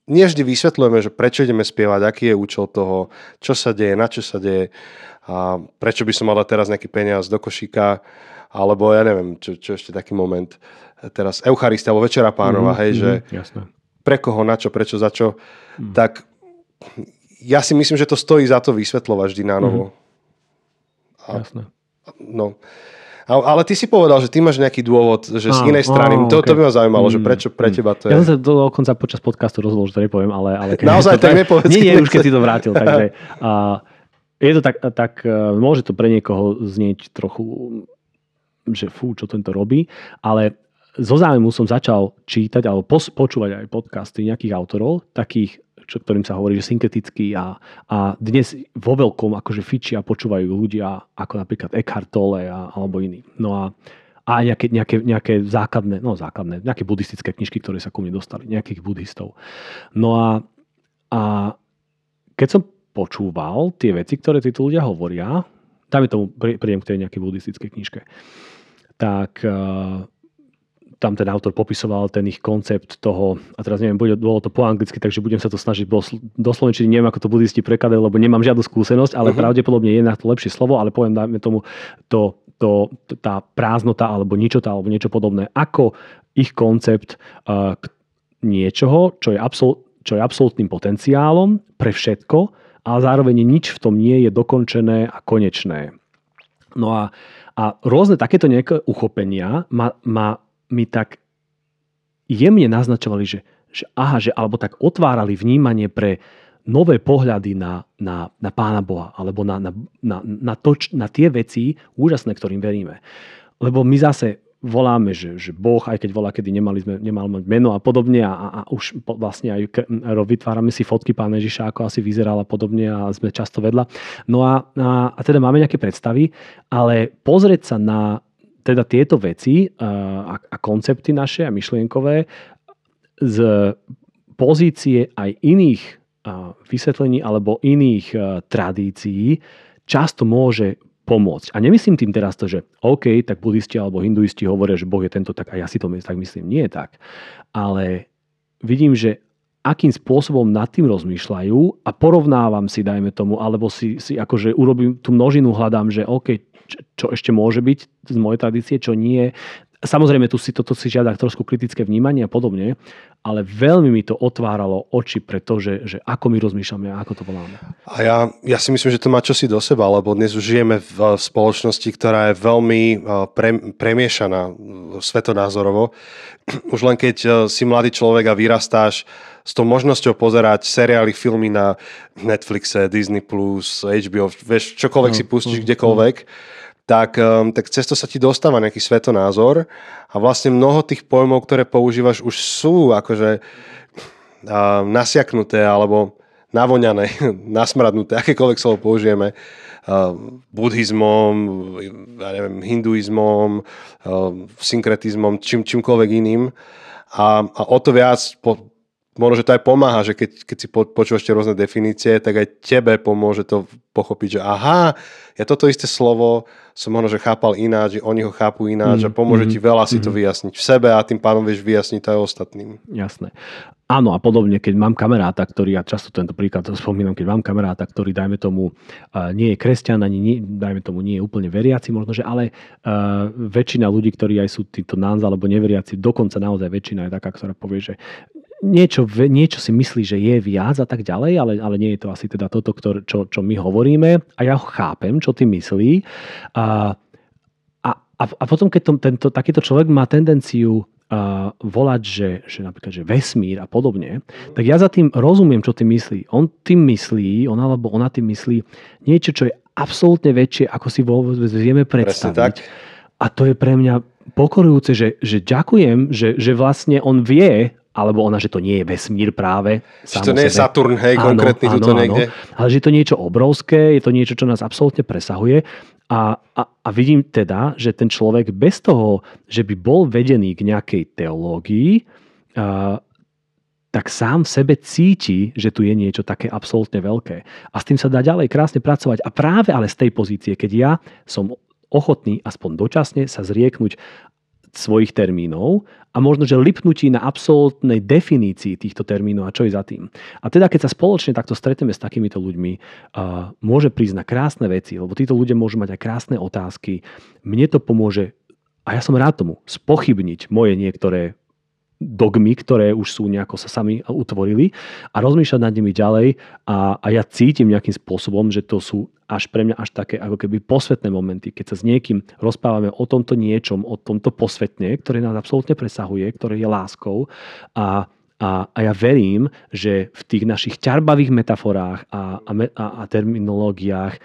nie vždy vysvetľujeme, že prečo ideme spievať, aký je účel toho, čo sa deje, na čo sa deje a prečo by som mal dať teraz nejaký peniaz do košíka, alebo ja neviem, čo, čo ešte taký moment. Teraz Eucharistia alebo Večera pánova, mm, hej, mm, že jasné. pre koho, na čo, prečo, za čo. Mm. Tak ja si myslím, že to stojí za to vysvetľovať vždy na novo. Mm. A, jasné. No, ale ty si povedal, že ty máš nejaký dôvod, že z inej strany. Á, to, okay. to by ma zaujímalo, mm, že prečo pre teba to je. Ja som sa dokonca počas podcastu rozhodol, že to nepoviem, ale... ale keď Naozaj, tak nepovedz. Nie, nie, už keď si to vrátil. takže, a, je to tak, tak, e, môže to pre niekoho znieť trochu, že fú, čo tento robí, ale zo zájmu som začal čítať alebo pos, počúvať aj podcasty nejakých autorov, takých čo, ktorým sa hovorí, že syntetický a, a dnes vo veľkom akože fičia počúvajú ľudia ako napríklad Eckhart Tolle a, alebo iní. No a, a nejaké, nejaké, nejaké základné, no základné, nejaké buddhistické knižky, ktoré sa ku mne dostali, nejakých buddhistov. No a, a keď som počúval tie veci, ktoré títo ľudia hovoria, dajme tomu, prídem k tej nejakej buddhistickej knižke, tak uh, tam ten autor popisoval ten ich koncept toho, a teraz neviem, bolo to po anglicky, takže budem sa to snažiť do slovenčiny, neviem, ako to budisti prekladajú, lebo nemám žiadnu skúsenosť, ale uh-huh. pravdepodobne je na to lepšie slovo, ale poviem, dajme tomu, to, to, tá prázdnota alebo ničota alebo niečo podobné, ako ich koncept uh, niečoho, čo je, absol, čo je absolútnym potenciálom pre všetko, ale zároveň nič v tom nie je dokončené a konečné. No a, a rôzne takéto nejaké uchopenia ma, ma mi tak jemne naznačovali, že, že aha, že alebo tak otvárali vnímanie pre nové pohľady na, na, na Pána Boha alebo na, na, na, na, to, na tie veci úžasné, ktorým veríme. Lebo my zase voláme, že, že Boh, aj keď volá, kedy nemali sme, nemal mať meno a podobne a, a už vlastne aj vytvárame si fotky Pána Ježiša, ako asi vyzeral a podobne a sme často vedľa. No a, a, a teda máme nejaké predstavy, ale pozrieť sa na teda tieto veci a, a koncepty naše a myšlienkové z pozície aj iných vysvetlení alebo iných tradícií často môže pomôcť. A nemyslím tým teraz to, že OK, tak buddhisti alebo hinduisti hovoria, že Boh je tento, tak a ja si to tak myslím. Nie je tak. Ale vidím, že akým spôsobom nad tým rozmýšľajú a porovnávam si, dajme tomu, alebo si, si akože urobím tú množinu, hľadám, že OK, čo ešte môže byť z mojej tradície, čo nie. Samozrejme, tu si toto si žiada trošku kritické vnímanie a podobne, ale veľmi mi to otváralo oči pre to, že, že ako my rozmýšľame a ako to voláme. A ja, ja si myslím, že to má čosi do seba, lebo dnes už žijeme v spoločnosti, ktorá je veľmi pre, premiešaná svetonázorovo. Už len keď si mladý človek a vyrastáš s tou možnosťou pozerať seriály, filmy na Netflixe, Disney+, HBO, vieš, čokoľvek no, si pustíš no, kdekoľvek, no tak, ehm, tak cez to sa ti dostáva nejaký svetonázor a vlastne mnoho tých pojmov, ktoré používaš, už sú akože uh, nasiaknuté alebo navoňané, nasmradnuté, akékoľvek slovo použijeme, uh, buddhizmom, ja neviem, hinduizmom, uh, synkretizmom, čím, čímkoľvek iným. A, a o to viac po, možno, že to aj pomáha, že keď, keď si po, počúvaš tie rôzne definície, tak aj tebe pomôže to pochopiť, že aha, ja toto isté slovo som možno, že chápal ináč, že oni ho chápu ináč mm, a pomôže mm, ti veľa si mm. to vyjasniť v sebe a tým pádom vieš vyjasniť to aj ostatným. Jasné. Áno a podobne, keď mám kamaráta, ktorý, ja často tento príklad spomínam, keď mám kamaráta, ktorý, dajme tomu, nie je kresťan, ani nie, dajme tomu, nie je úplne veriaci, možno, že ale uh, väčšina ľudí, ktorí aj sú títo nánz alebo neveriaci, dokonca naozaj väčšina je taká, ktorá povie, že niečo, niečo si myslí, že je viac a tak ďalej, ale, ale nie je to asi teda toto, ktor, čo, čo my hovoríme a ja chápem, čo ty myslí. A, a, a potom, keď to, tento, takýto človek má tendenciu uh, volať, že, že napríklad že vesmír a podobne, tak ja za tým rozumiem, čo ty myslí. On tým myslí, on alebo ona tým myslí niečo, čo je absolútne väčšie, ako si vôbec vieme predstaviť. A to je pre mňa pokorujúce, že, že ďakujem, že, že vlastne on vie alebo ona, že to nie je vesmír práve. Že to nie je Saturn, hej, áno, konkrétny áno, tuto niekde. Áno, ale že je to niečo obrovské, je to niečo, čo nás absolútne presahuje. A, a, a vidím teda, že ten človek bez toho, že by bol vedený k nejakej teológii, a, tak sám v sebe cíti, že tu je niečo také absolútne veľké. A s tým sa dá ďalej krásne pracovať. A práve ale z tej pozície, keď ja som ochotný aspoň dočasne sa zrieknúť svojich termínov a možno, že lipnutí na absolútnej definícii týchto termínov a čo je za tým. A teda, keď sa spoločne takto stretneme s takýmito ľuďmi, uh, môže prísť na krásne veci, lebo títo ľudia môžu mať aj krásne otázky. Mne to pomôže, a ja som rád tomu, spochybniť moje niektoré dogmy, ktoré už sú nejako sa sami utvorili a rozmýšľať nad nimi ďalej a, a ja cítim nejakým spôsobom, že to sú až pre mňa až také ako keby posvetné momenty, keď sa s niekým rozprávame o tomto niečom, o tomto posvetne, ktoré nás absolútne presahuje, ktoré je láskou a a, a ja verím, že v tých našich ťarbavých metaforách a, a, a, a terminológiách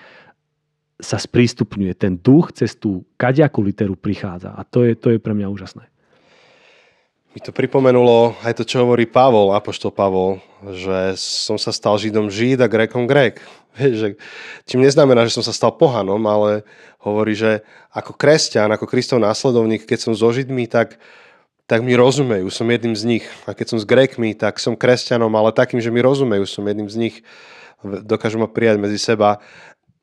sa sprístupňuje ten duch cez tú kadiakú literu prichádza. A to je, to je pre mňa úžasné mi to pripomenulo aj to, čo hovorí Pavol, apoštol Pavol, že som sa stal Židom Žid a Grékom Grék. Čím neznamená, že som sa stal pohanom, ale hovorí, že ako kresťan, ako Kristov následovník, keď som so Židmi, tak, tak mi rozumejú, som jedným z nich. A keď som s Grékmi, tak som kresťanom, ale takým, že mi rozumejú, som jedným z nich. Dokážu ma prijať medzi seba.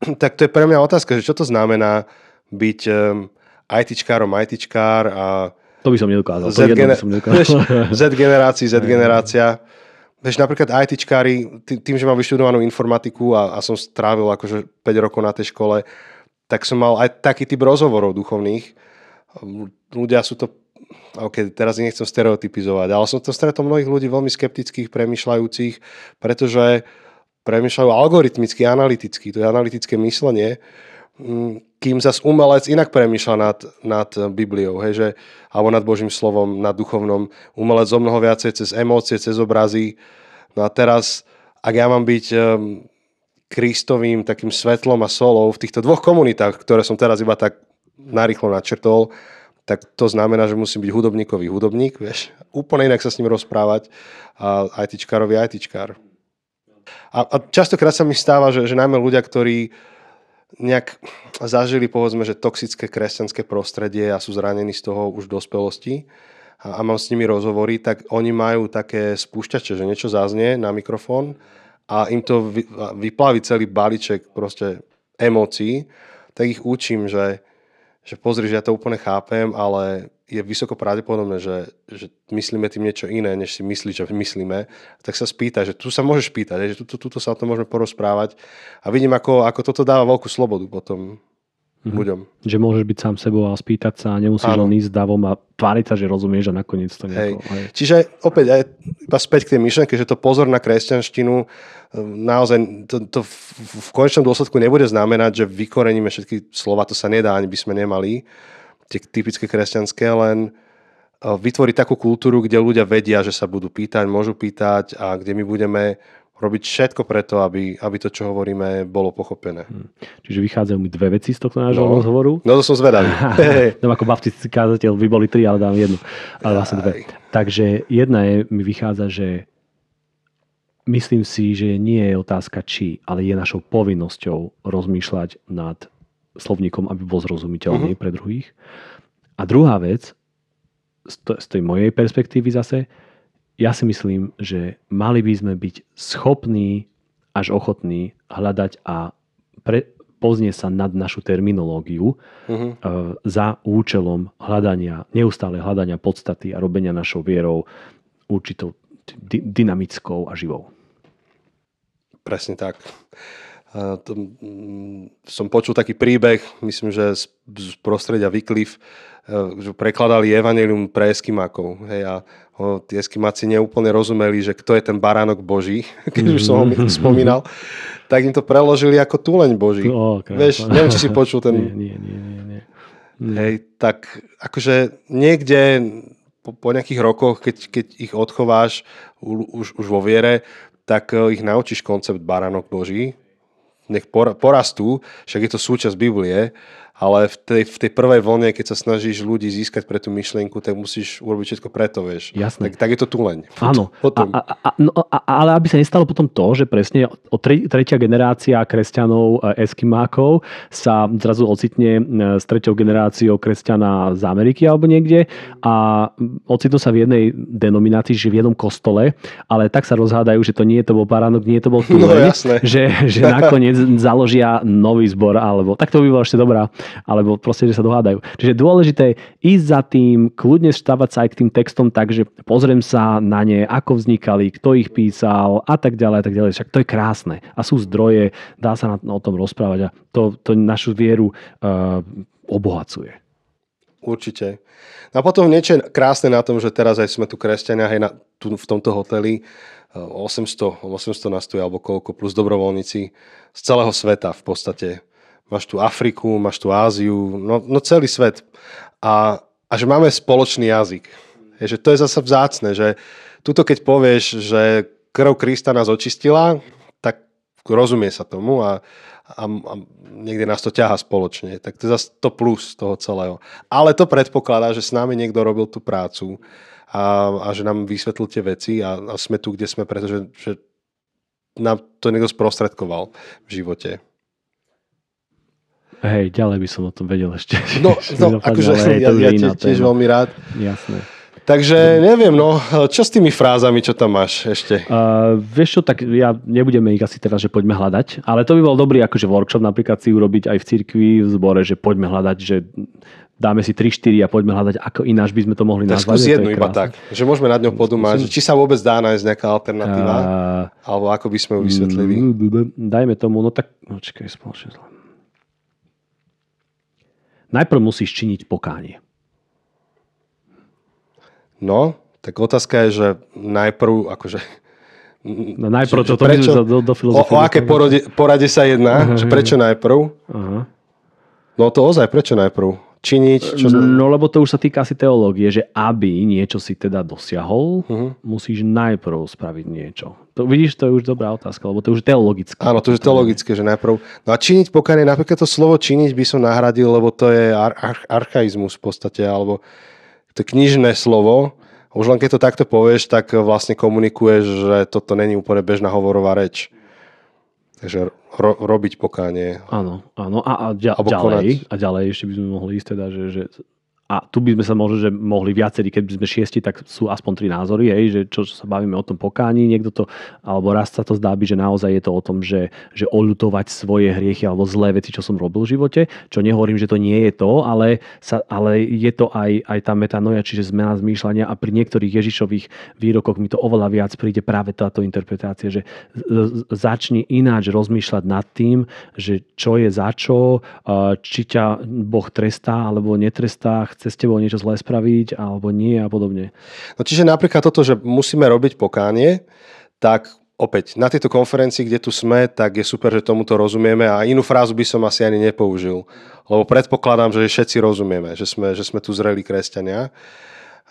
Tak to je pre mňa otázka, že čo to znamená byť um, ITčkár a to by som nedokázal. Z, gener- som nedokázal. Z generácií, Z generácia. Vieš, napríklad ITčkári, tým, že mám vyštudovanú informatiku a, a som strávil akože 5 rokov na tej škole, tak som mal aj taký typ rozhovorov duchovných. Ľudia sú to, ok, teraz nechcem stereotypizovať, ale som to stretol mnohých ľudí veľmi skeptických, premyšľajúcich, pretože premyšľajú algoritmicky, analyticky, to je analytické myslenie kým zas umelec inak premýšľa nad, nad Bibliou, hej, že, alebo nad Božím slovom, nad duchovnom. Umelec o mnoho viacej cez emócie, cez obrazy. No a teraz, ak ja mám byť um, Kristovým takým svetlom a solou v týchto dvoch komunitách, ktoré som teraz iba tak narýchlo načrtol, tak to znamená, že musím byť hudobníkový hudobník, vieš, úplne inak sa s ním rozprávať a ITčkárovi ITčkár. A, a častokrát sa mi stáva, že, že najmä ľudia, ktorí nejak zažili povedzme, že toxické kresťanské prostredie a sú zranení z toho už v dospelosti a, a mám s nimi rozhovory, tak oni majú také spúšťače, že niečo zaznie na mikrofón a im to vy, vyplaví celý balíček proste emócií, tak ich učím, že, že pozri, že ja to úplne chápem, ale je vysoko pravdepodobné, že, že myslíme tým niečo iné, než si myslí, že myslíme, tak sa spýta, že tu sa môžeš pýtať, že tuto, tuto sa o tom môžeme porozprávať. A vidím, ako, ako toto dáva veľkú slobodu potom mm-hmm. ľuďom. Že môžeš byť sám sebou a spýtať sa a nemusíš len ísť davom a tváriť sa, že rozumieš a nakoniec to nejako... Hej. Čiže opäť aj iba späť k tej myšlenke, že to pozor na kresťanštinu naozaj to, to v, v konečnom dôsledku nebude znamenať, že vykoreníme všetky slova, to sa nedá, ani by sme nemali tie typické kresťanské, len e, vytvoriť takú kultúru, kde ľudia vedia, že sa budú pýtať, môžu pýtať a kde my budeme robiť všetko preto, aby, aby to, čo hovoríme, bolo pochopené. Hmm. Čiže vychádzajú mi dve veci z tohto nášho no, rozhovoru. No to som zvedavý. no ako baptistický kázateľ by boli tri, ale dám jednu. Ale vlastne dve. Takže jedna je, mi vychádza, že myslím si, že nie je otázka či, ale je našou povinnosťou rozmýšľať nad slovníkom, aby bol zrozumiteľný uh-huh. pre druhých. A druhá vec, z, tej mojej perspektívy zase, ja si myslím, že mali by sme byť schopní až ochotní hľadať a pre, poznie sa nad našu terminológiu uh-huh. za účelom hľadania, neustále hľadania podstaty a robenia našou vierou určitou dy, dynamickou a živou. Presne tak to, mm, som počul taký príbeh, myslím, že z, z prostredia Wycliffe, že prekladali Evangelium pre Eskimákov. Hej, a ho, tí Eskimáci neúplne rozumeli, že kto je ten baránok Boží, keď už som ho spomínal, tak im to preložili ako túleň Boží. Oh, Vieš, neviem, či si počul ten... Nie, nie, nie. nie, nie. Hej, tak akože niekde po, po nejakých rokoch, keď, keď ich odchováš už, už vo viere, tak eh, ich naučíš koncept baránok Boží, nech porastú, však je to súčasť Biblie, ale v tej, v tej prvej vlne, keď sa snažíš ľudí získať pre tú myšlienku, tak musíš urobiť všetko preto, vieš. Jasné. Tak, tak je to tu len. Áno, Potom. A, a, a, no, a, ale aby sa nestalo potom to, že presne o tre, tretia generácia kresťanov e, eskimákov sa zrazu ocitne e, s treťou generáciou kresťana z Ameriky alebo niekde a ocitnú sa v jednej denominácii, že v jednom kostole, ale tak sa rozhádajú, že to nie to bol Baránok, nie to bol No, Tuleň, jasné. že, že nakoniec založia nový zbor, alebo tak to by bolo ešte dobrá, alebo proste, že sa dohádajú. Čiže dôležité je ísť za tým, kľudne stavať sa aj k tým textom tak, že pozriem sa na ne, ako vznikali, kto ich písal a tak ďalej a tak ďalej. Však to je krásne. A sú zdroje, dá sa na, o tom rozprávať a to, to našu vieru uh, obohacuje. Určite. No a potom niečo krásne na tom, že teraz aj sme tu kresťania, hej, na, tu v tomto hoteli, 800, 800 nás tu je, alebo koľko, plus dobrovoľníci z celého sveta v podstate. Máš tu Afriku, máš tu Áziu, no, no celý svet. A, a že máme spoločný jazyk. Je, že to je zase vzácne, že tuto keď povieš, že krv Krista nás očistila, tak rozumie sa tomu a, a, a niekde nás to ťaha spoločne. Tak to je zase to plus toho celého. Ale to predpokladá, že s nami niekto robil tú prácu a, a že nám vysvetlil tie veci a, a sme tu, kde sme, pretože že nám to niekto sprostredkoval v živote. Hej, ďalej by som o tom vedel ešte. No, no akože ja, ja tiež, tiež veľmi rád. Jasné. Takže neviem, no, čo s tými frázami, čo tam máš ešte? Uh, vieš čo, tak ja nebudeme ich asi teraz, že poďme hľadať, ale to by bol dobrý akože workshop napríklad si urobiť aj v cirkvi, v zbore, že poďme hľadať, že dáme si 3-4 a poďme hľadať, ako ináč by sme to mohli tak nazvať. Skús jednu je iba tak, že môžeme nad ňou podúmať, že či sa vôbec dá nájsť nejaká alternatíva, Uh, alebo ako by sme ju vysvetlili. Dajme tomu, no tak, počkaj, spoločne. Najprv musíš činiť pokánie. No, tak otázka je, že najprv, akože... No najprv že- to, sa do, do o, filozofie. o aké porode, porade sa jedná? Že prečo najprv? Aha. No to ozaj, prečo najprv? Činiť? Čo No lebo to už sa týka asi teológie, že aby niečo si teda dosiahol, Mhm. musíš najprv spraviť niečo. To vidíš, to je už dobrá otázka, lebo to už je teologické. Áno, to je teologické, že najprv... No a činiť pokanie, napríklad to slovo činiť by som nahradil, lebo to je ar- ar- archaizmus v podstate, alebo to knižné slovo. Už len keď to takto povieš, tak vlastne komunikuješ, že toto není úplne bežná hovorová reč. Takže ro- robiť pokánie. Áno, áno. A, a ďa, ďalej, a ďalej ešte by sme mohli ísť teda, že, že a tu by sme sa možno, že mohli viacerí, keď by sme šiesti, tak sú aspoň tri názory, hej, že čo, čo sa bavíme o tom pokáni, niekto to, alebo raz sa to zdá byť, že naozaj je to o tom, že, že oľutovať svoje hriechy alebo zlé veci, čo som robil v živote, čo nehovorím, že to nie je to, ale, sa, ale je to aj, aj tá metanoja, čiže zmena zmýšľania a pri niektorých Ježišových výrokoch mi to oveľa viac príde práve táto interpretácia, že začni ináč rozmýšľať nad tým, že čo je za čo, či ťa Boh trestá alebo netrestá, chce s tebou niečo zlé spraviť alebo nie a podobne. No čiže napríklad toto, že musíme robiť pokánie, tak opäť na tejto konferencii, kde tu sme, tak je super, že tomuto rozumieme a inú frázu by som asi ani nepoužil. Lebo predpokladám, že všetci rozumieme, že sme, že sme tu zreli kresťania.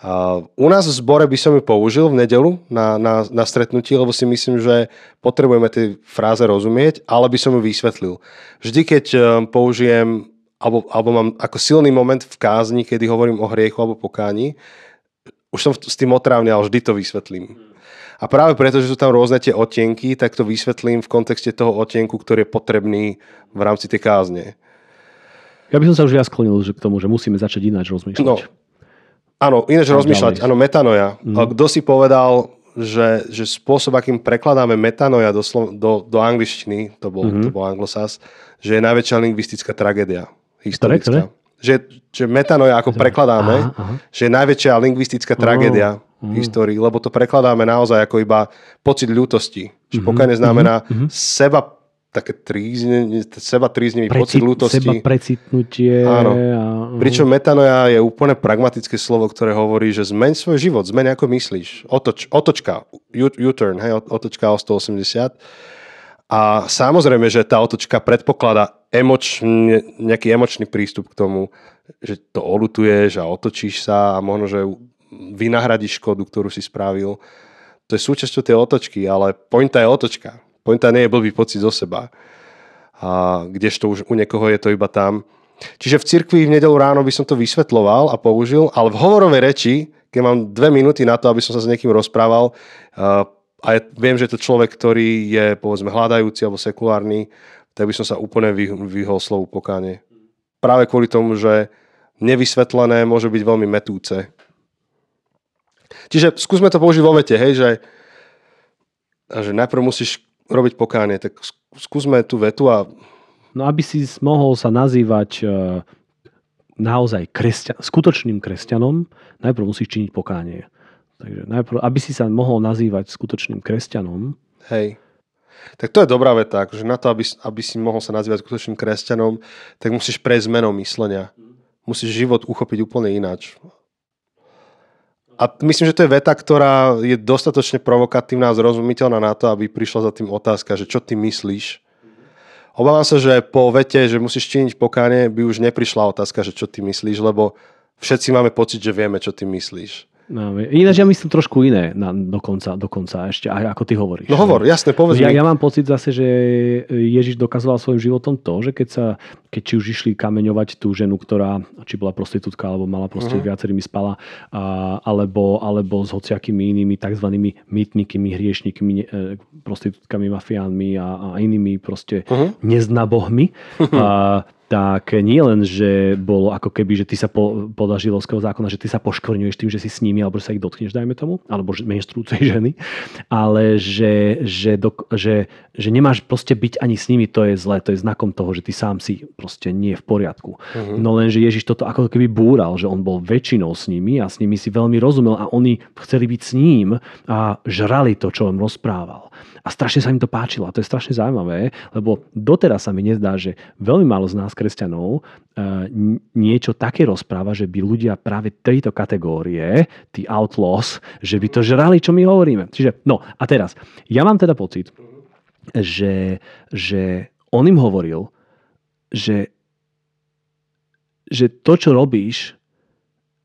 A u nás v zbore by som ju použil v nedelu na, na, na stretnutí, lebo si myslím, že potrebujeme tej fráze rozumieť, ale by som ju vysvetlil. Vždy, keď eh, použijem, alebo, alebo mám ako silný moment v kázni, kedy hovorím o hriechu alebo pokáni, už som s tým otrávne, ale vždy to vysvetlím. A práve preto, že sú tam rôzne tie otienky, tak to vysvetlím v kontexte toho otienku, ktorý je potrebný v rámci tej kázne. Ja by som sa už viac sklonil že k tomu, že musíme začať ináč rozmýšľať. No, áno, ináč rozmýšľať, ďalej. áno, metanoja. Mm. Kto si povedal, že, že spôsob, akým prekladáme metanoja do, slo- do, do angličtiny, to bol, mm-hmm. to bol anglosas, že je najväčšia lingvistická tragédia. Ktoré, ktoré? Historická. Že, že metanoja, ako prekladáme, Aha, aha. že je najväčšia lingvistická tragédia v histórii, lebo to prekladáme naozaj ako iba pocit ľútosti. Že pokajne znamená seba také trízne, seba tríznivý pocit ľútosti. Seba precitnutie. Áno. A, Pričom metanoja je úplne pragmatické slovo, ktoré hovorí, že zmeň svoj život, zmeň ako myslíš. Otoč, otočka, U-turn, hej, otočka o 180. A samozrejme, že tá otočka predpokladá emočne, nejaký emočný prístup k tomu, že to olutuješ a otočíš sa a možno, že vynahradíš škodu, ktorú si spravil. To je súčasťou tej otočky, ale pointa je otočka. Pointa nie je blbý pocit zo seba. A kdežto už u niekoho je to iba tam. Čiže v cirkvi v nedelu ráno by som to vysvetloval a použil, ale v hovorovej reči, keď mám dve minúty na to, aby som sa s niekým rozprával, a ja viem, že to človek, ktorý je povedzme hľadajúci alebo sekulárny, tak by som sa úplne vyhol slovu pokánie. Práve kvôli tomu, že nevysvetlené môže byť veľmi metúce. Čiže skúsme to použiť vo vete, hej, že, že najprv musíš robiť pokánie, tak skúsme tú vetu a... No aby si mohol sa nazývať e, naozaj kresťan, skutočným kresťanom, najprv musíš činiť pokánie. Takže najprv, aby si sa mohol nazývať skutočným kresťanom. Hej. Tak to je dobrá veta, akože na to, aby, aby si mohol sa nazývať skutočným kresťanom, tak musíš prejsť zmenou myslenia. Musíš život uchopiť úplne ináč. A myslím, že to je veta, ktorá je dostatočne provokatívna a zrozumiteľná na to, aby prišla za tým otázka, že čo ty myslíš. Obávam sa, že po vete, že musíš činiť pokáne, by už neprišla otázka, že čo ty myslíš, lebo všetci máme pocit, že vieme, čo ty myslíš. No, ináč ja myslím trošku iné na, dokonca, dokonca ešte, ako ty hovoríš. No hovor, jasne, povedz ja, ja mám pocit zase, že Ježiš dokazoval svojim životom to, že keď sa, keď či už išli kameňovať tú ženu, ktorá, či bola prostitútka, alebo mala proste uh-huh. viacerými spala, a, alebo, alebo s hociakými inými tzv. mýtnikmi, hriešnikmi, e, prostitútkami, mafiánmi a, a inými proste uh-huh. neznabohmi. A, tak nie len, že bolo ako keby, že ty sa po, podľa židovského zákona, že ty sa poškvrňuješ tým, že si s nimi, alebo že sa ich dotkneš, dajme tomu, alebo že menštrujúcej ženy, ale že, že, do, že, že nemáš proste byť ani s nimi, to je zlé, to je znakom toho, že ty sám si proste nie v poriadku. Uh-huh. No len, že Ježiš toto ako keby búral, že on bol väčšinou s nimi a s nimi si veľmi rozumel a oni chceli byť s ním a žrali to, čo on rozprával. A strašne sa im to páčilo. A to je strašne zaujímavé, lebo doteraz sa mi nezdá, že veľmi málo z nás kresťanov e, niečo také rozpráva, že by ľudia práve tejto kategórie, tí outlaws, že by to žrali, čo my hovoríme. Čiže, no a teraz, ja mám teda pocit, že, že on im hovoril, že, že to, čo robíš,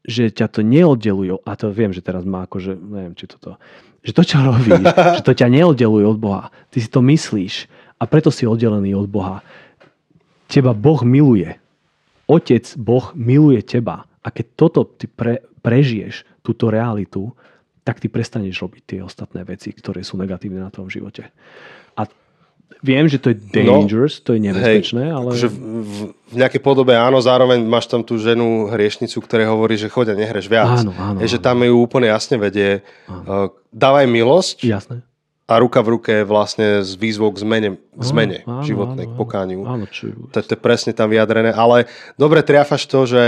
že ťa to neoddelujú, a to viem, že teraz má akože, neviem, či toto, že to, čo robíš, že to ťa neoddeluje od Boha. Ty si to myslíš a preto si oddelený od Boha. Teba Boh miluje. Otec Boh miluje teba. A keď toto ty pre, prežiješ, túto realitu, tak ty prestaneš robiť tie ostatné veci, ktoré sú negatívne na tvojom živote. A Viem, že to je no, dangerous, no, to je nebezpečné, hej, ale... Akože v, v, v nejakej podobe áno, zároveň máš tam tú ženu hriešnicu, ktorá hovorí, že choď a nehreš viac. Áno, áno, je, že tam ju úplne jasne vedie. Uh, dávaj milosť. Jasné. A ruka v ruke vlastne s výzvou k zmene, k zmene áno, životnej, áno, k pokániu. Áno, čo to, to je presne tam vyjadrené. Ale dobre triafaš to, že,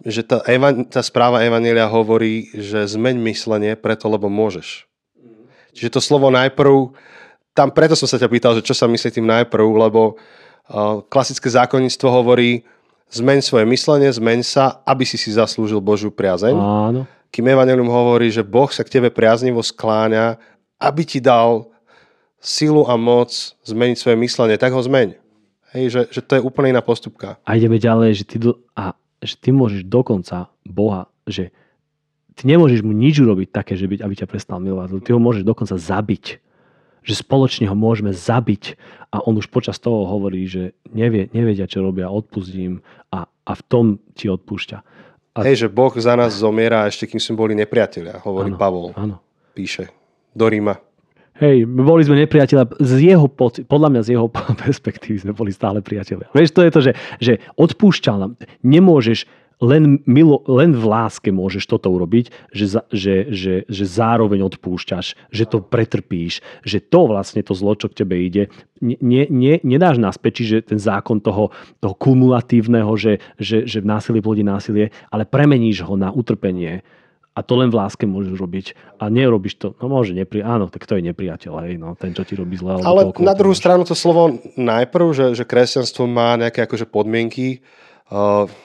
že tá, evan, tá správa Evanília hovorí, že zmeň myslenie preto, lebo môžeš. Čiže to slovo najprv tam preto som sa ťa pýtal, že čo sa myslí tým najprv, lebo uh, klasické zákonníctvo hovorí, zmeň svoje myslenie, zmeň sa, aby si si zaslúžil Božiu priazeň. Áno. Kým Evangelium hovorí, že Boh sa k tebe priaznivo skláňa, aby ti dal silu a moc zmeniť svoje myslenie, tak ho zmeň. Hej, že, že to je úplne iná postupka. A ideme ďalej, že ty, do, a, že ty môžeš dokonca Boha, že ty nemôžeš mu nič urobiť také, že by, aby ťa prestal milovať. Ty ho môžeš dokonca zabiť že spoločne ho môžeme zabiť a on už počas toho hovorí, že nevie, nevedia, čo robia, odpustím a, a v tom ti odpúšťa. A... Hej, že Boh za nás zomiera ešte kým sme boli nepriatelia, hovorí áno, Pavol. Áno. Píše do Ríma. Hej, boli sme nepriatelia, z jeho, podľa mňa z jeho perspektívy sme boli stále priatelia. Vieš, to je to, že, že odpúšťal nám. Nemôžeš, len, milo, len v láske môžeš toto urobiť, že, za, že, že, že zároveň odpúšťaš, že to pretrpíš, že to vlastne to zlo, čo k tebe ide, ne, ne, nedáš naspäť, čiže ten zákon toho, toho kumulatívneho, že, že, že v násilí plodí násilie, ale premeníš ho na utrpenie. A to len v láske môžeš robiť. A nerobíš to, no môže, nepri... áno, tak to je nepriateľ, hej, no, ten, čo ti robí zle. Ale na druhú stranu to slovo najprv, že, že kresťanstvo má nejaké akože podmienky,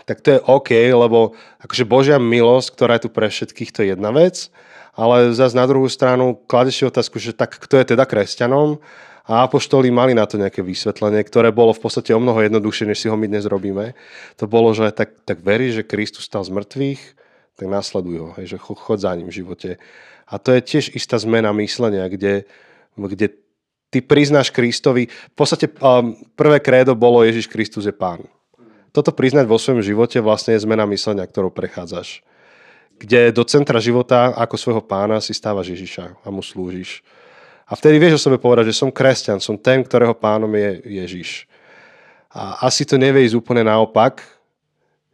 Tak to je OK, lebo akože Božia milosť, ktorá je tu pre všetkých, to je jedna vec, ale zase na druhú stranu kladeš si otázku, že tak kto je teda kresťanom a apoštoli mali na to nejaké vysvetlenie, ktoré bolo v podstate o mnoho jednoduchšie, než si ho my dnes robíme. To bolo, že tak, tak veríš, že Kristus stal z mŕtvych, tak nasleduj ho, hej, že chod za ním v živote. A to je tiež istá zmena myslenia, kde, kde ty priznáš Kristovi. V podstate um, prvé krédo bolo Ježiš Kristus je pán. Toto priznať vo svojom živote vlastne je zmena myslenia, ktorou prechádzaš. Kde do centra života ako svojho pána si stávaš Ježiša a mu slúžiš. A vtedy vieš o sebe povedať, že som kresťan, som ten, ktorého pánom je Ježiš. A asi to nevie ísť úplne naopak,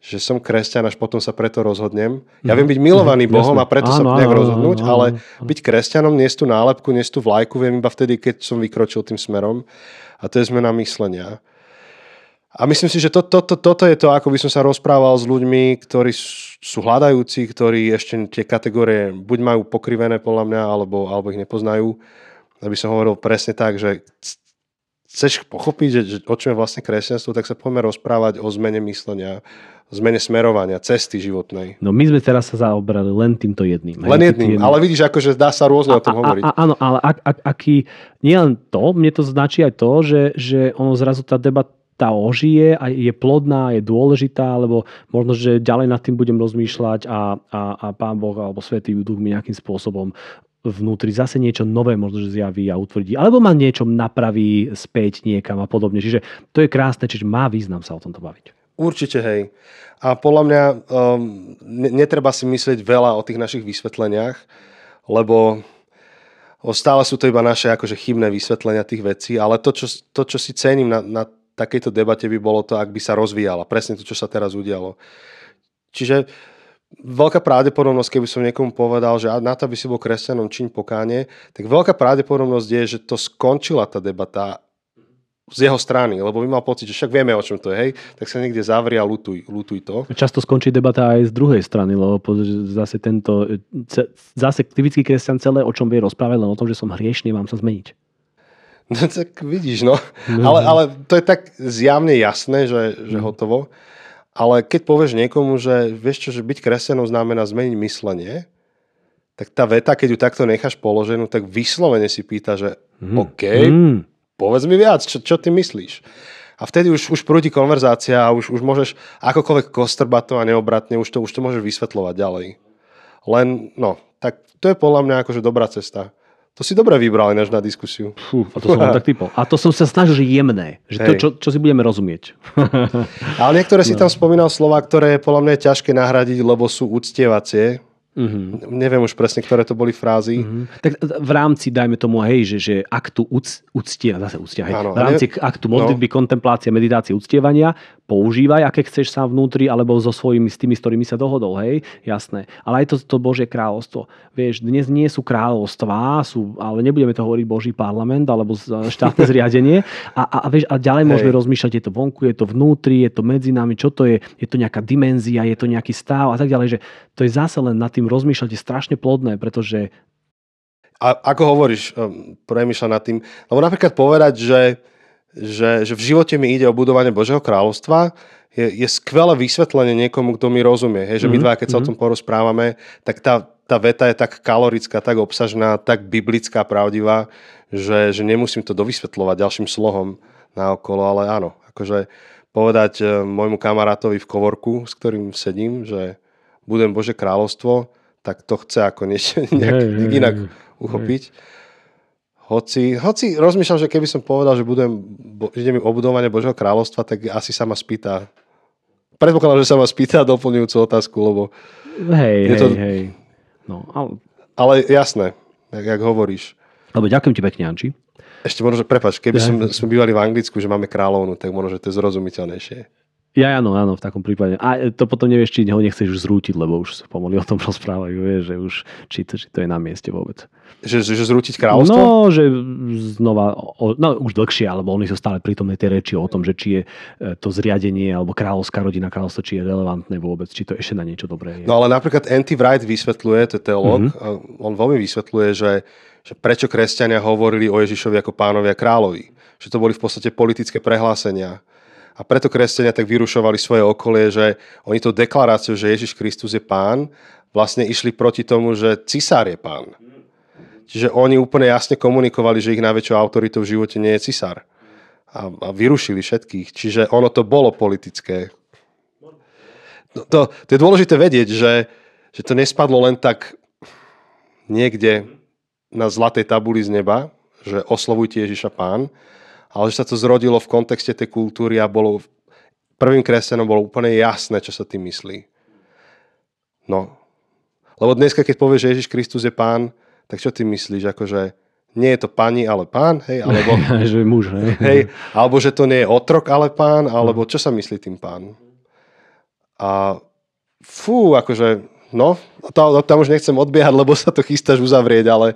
že som kresťan, až potom sa preto rozhodnem. Ja mhm. viem byť milovaný mm-hmm. Bohom Jasne. a preto áno, sa nejak áno, rozhodnúť, áno, áno, ale byť kresťanom, niesť tú nálepku, niesť tú vlajku, viem iba vtedy, keď som vykročil tým smerom. A to je zmena myslenia. A myslím si, že to, to, to, toto je to, ako by som sa rozprával s ľuďmi, ktorí sú hľadajúci, ktorí ešte tie kategórie buď majú pokrivené podľa mňa, alebo, alebo ich nepoznajú. Aby som hovoril presne tak, že chceš pochopiť, že, že o čom je vlastne kresťanstvo, tak sa poďme rozprávať o zmene myslenia, zmene smerovania, cesty životnej. No my sme teraz sa zaoberali len týmto jedným. Len jedným, jedným. ale vidíš, akože dá sa rôzne a, o tom hovoriť. A, a, áno, ale ak, ak, aký, nie len to, mne to značí aj to, že, že ono zrazu tá debata ožije a je plodná, je dôležitá, lebo možno, že ďalej nad tým budem rozmýšľať a, a, a Pán Boh alebo Svetý Duch mi nejakým spôsobom vnútri zase niečo nové možno, že zjaví a utvrdí. Alebo ma niečo napraví späť niekam a podobne. Čiže to je krásne, čiže má význam sa o tomto baviť. Určite, hej. A podľa mňa um, netreba si myslieť veľa o tých našich vysvetleniach, lebo stále sú to iba naše akože chybné vysvetlenia tých vecí, ale to, čo, to, čo si cením na, na takejto debate by bolo to, ak by sa rozvíjala. Presne to, čo sa teraz udialo. Čiže veľká pravdepodobnosť, keby som niekomu povedal, že na to, aby si bol kresťanom, čiň pokáne, tak veľká pravdepodobnosť je, že to skončila tá debata z jeho strany, lebo by mal pocit, že však vieme, o čom to je, hej, tak sa niekde zavrie a lutuj, lutuj to. Často skončí debata aj z druhej strany, lebo zase tento, zase typický kresťan celé, o čom vie rozprávať, len o tom, že som hriešný, mám sa zmeniť. No tak vidíš, no. no. Ale, ale to je tak zjavne jasné, že, že mm. hotovo. Ale keď povieš niekomu, že vieš čo, že byť kresťanom znamená zmeniť myslenie, tak tá veta, keď ju takto necháš položenú, tak vyslovene si pýta, že mm. OK, mm. povedz mi viac, čo, čo ty myslíš. A vtedy už, už prúdi konverzácia a už, už môžeš akokoľvek kostrbato a neobratne, už to, už to môžeš vysvetľovať ďalej. Len, no, tak to je podľa mňa akože dobrá cesta. To si dobre vybral než na diskusiu. Fú, a to som tak typol. A to som sa snažil, že jemné. Že to, čo, čo si budeme rozumieť. Ale niektoré no. si tam spomínal slova, ktoré podľa mňa je ťažké nahradiť, lebo sú úctievacie. Mm-hmm. Neviem už presne, ktoré to boli frázy. Mm-hmm. Tak v rámci, dajme tomu, hej, že, že aktu uctia, zase uctia, hej, Áno, v rámci ne... aktu modlitby, no. kontemplácie, meditácie, uctievania, používaj, aké chceš sa vnútri, alebo so svojimi, s tými, s ktorými sa dohodol, hej, jasné. Ale aj to, to Božie kráľovstvo. Vieš, dnes nie sú kráľovstvá, sú, ale nebudeme to hovoriť Boží parlament, alebo štátne zriadenie. A, a, a, vieš, a ďalej hej. môžeme rozmýšľať, je to vonku, je to vnútri, je to medzi nami, čo to je, je to nejaká dimenzia, je to nejaký stav a tak ďalej, že to je zase len nad tým rozmýšľať, je strašne plodné, pretože a ako hovoríš, um, premýšľa nad tým, lebo napríklad povedať, že že, že v živote mi ide o budovanie Božieho kráľovstva, je, je skvelé vysvetlenie niekomu, kto mi rozumie. Hej, že my mhm, dva, keď sa mm-hmm. o tom porozprávame, tak tá, tá veta je tak kalorická, tak obsažná, tak biblická, pravdivá, že, že nemusím to dovysvetľovať ďalším slohom naokolo, ale áno, akože povedať e, môjmu kamarátovi v kovorku, s ktorým sedím, že budem Bože kráľovstvo, tak to chce ako niečo nejak hey, inak hey, uchopiť. Hey. Hoci, hoci rozmýšľam, že keby som povedal, že, budem, že idem o budovanie Božieho kráľovstva, tak asi sa ma spýta. Predpokladám, že sa ma spýta doplňujúcu otázku, lebo... Hej, hej, to... hej. No, ale... ale jasné, jak, jak hovoríš. Lebo ďakujem ti pekne, Anči. Ešte možno, že prepač, keby ja. som, sme bývali v Anglicku, že máme kráľovnu, tak možno, že to je zrozumiteľnejšie. Ja áno, áno, v takom prípade. A to potom nevieš, či ho nechceš už zrútiť, lebo už pomaly o tom rozprávajú, vieš, že už či to, či to je na mieste vôbec. Že, že, že zrútiť kráľovstvo? No, že znova, no už dlhšie, alebo oni sú stále prítomné tie reči o tom, že či je e, to zriadenie alebo kráľovská rodina kráľovstva, či je relevantné vôbec, či to ešte na niečo dobré je. No ale napríklad Anti Wright vysvetľuje, to je teológ, mm-hmm. on veľmi vysvetľuje, že, že prečo kresťania hovorili o Ježišovi ako pánovi a kráľovi. Že to boli v podstate politické prehlásenia a preto kresťania tak vyrušovali svoje okolie, že oni to deklaráciu, že Ježiš Kristus je pán, vlastne išli proti tomu, že cisár je pán. Čiže oni úplne jasne komunikovali, že ich najväčšou autoritou v živote nie je cisár. A, a vyrušili všetkých. Čiže ono to bolo politické. No, to, to je dôležité vedieť, že, že to nespadlo len tak niekde na zlatej tabuli z neba, že oslovujte Ježiša pán, ale že sa to zrodilo v kontexte tej kultúry a bolo prvým kresťanom bolo úplne jasné, čo sa tým myslí. No. Lebo dneska, keď povieš, že Ježiš Kristus je pán, tak čo ty myslíš? Akože nie je to pani, ale pán, hej? Alebo, že muž, hej. hej? Alebo že to nie je otrok, ale pán, alebo čo sa myslí tým pán? A fú, akože No, to, tam už nechcem odbiehať, lebo sa to chystáš uzavrieť, ale...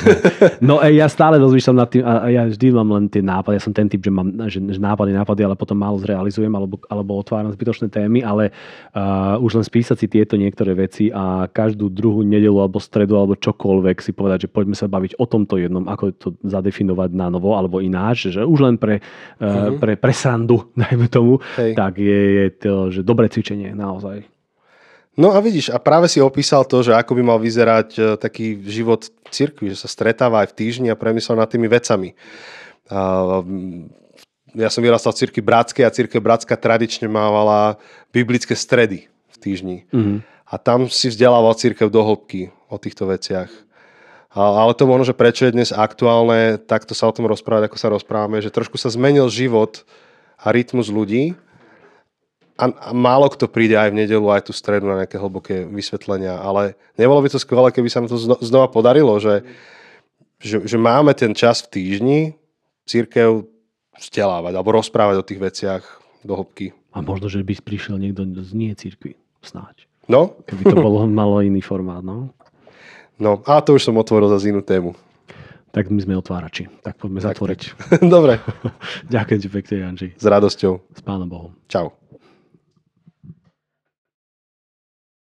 no ej, ja stále rozmýšľam nad tým a ja vždy mám len tie nápady. Ja som ten typ, že mám že, nápady, nápady, ale potom málo zrealizujem alebo, alebo otváram zbytočné témy, ale uh, už len spísať si tieto niektoré veci a každú druhú nedelu alebo stredu alebo čokoľvek si povedať, že poďme sa baviť o tomto jednom, ako to zadefinovať na novo alebo ináč, že už len pre, uh, mm-hmm. pre, pre srandu, dajme tomu, Hej. tak je, je to že dobré cvičenie naozaj. No a vidíš, a práve si opísal to, že ako by mal vyzerať e, taký život cirkvi, že sa stretáva aj v týždni a premyslel nad tými vecami. Ja som vyrastal v cirkvi Bratskej a cirkev Bratská tradične mávala biblické stredy v týždni. Mm-hmm. A tam si vzdelával cirkev do hĺbky o týchto veciach. Ale to možno, že prečo je dnes aktuálne, takto sa o tom rozprávať, ako sa rozprávame, že trošku sa zmenil život a rytmus ľudí a, a málo kto príde aj v nedelu, aj tú stredu na nejaké hlboké vysvetlenia, ale nebolo by to skvelé, keby sa nám to znova podarilo, že, že, že máme ten čas v týždni církev vzdelávať alebo rozprávať o tých veciach do hĺbky. A možno, že by prišiel niekto z nie církvy, snáď. No? Keby to bolo malo iný formát, no. No, a to už som otvoril za inú tému. Tak my sme otvárači. Tak poďme tak. zatvoriť. Dobre. Ďakujem ti pekne, Janži. S radosťou. S pánom Bohom. Čau.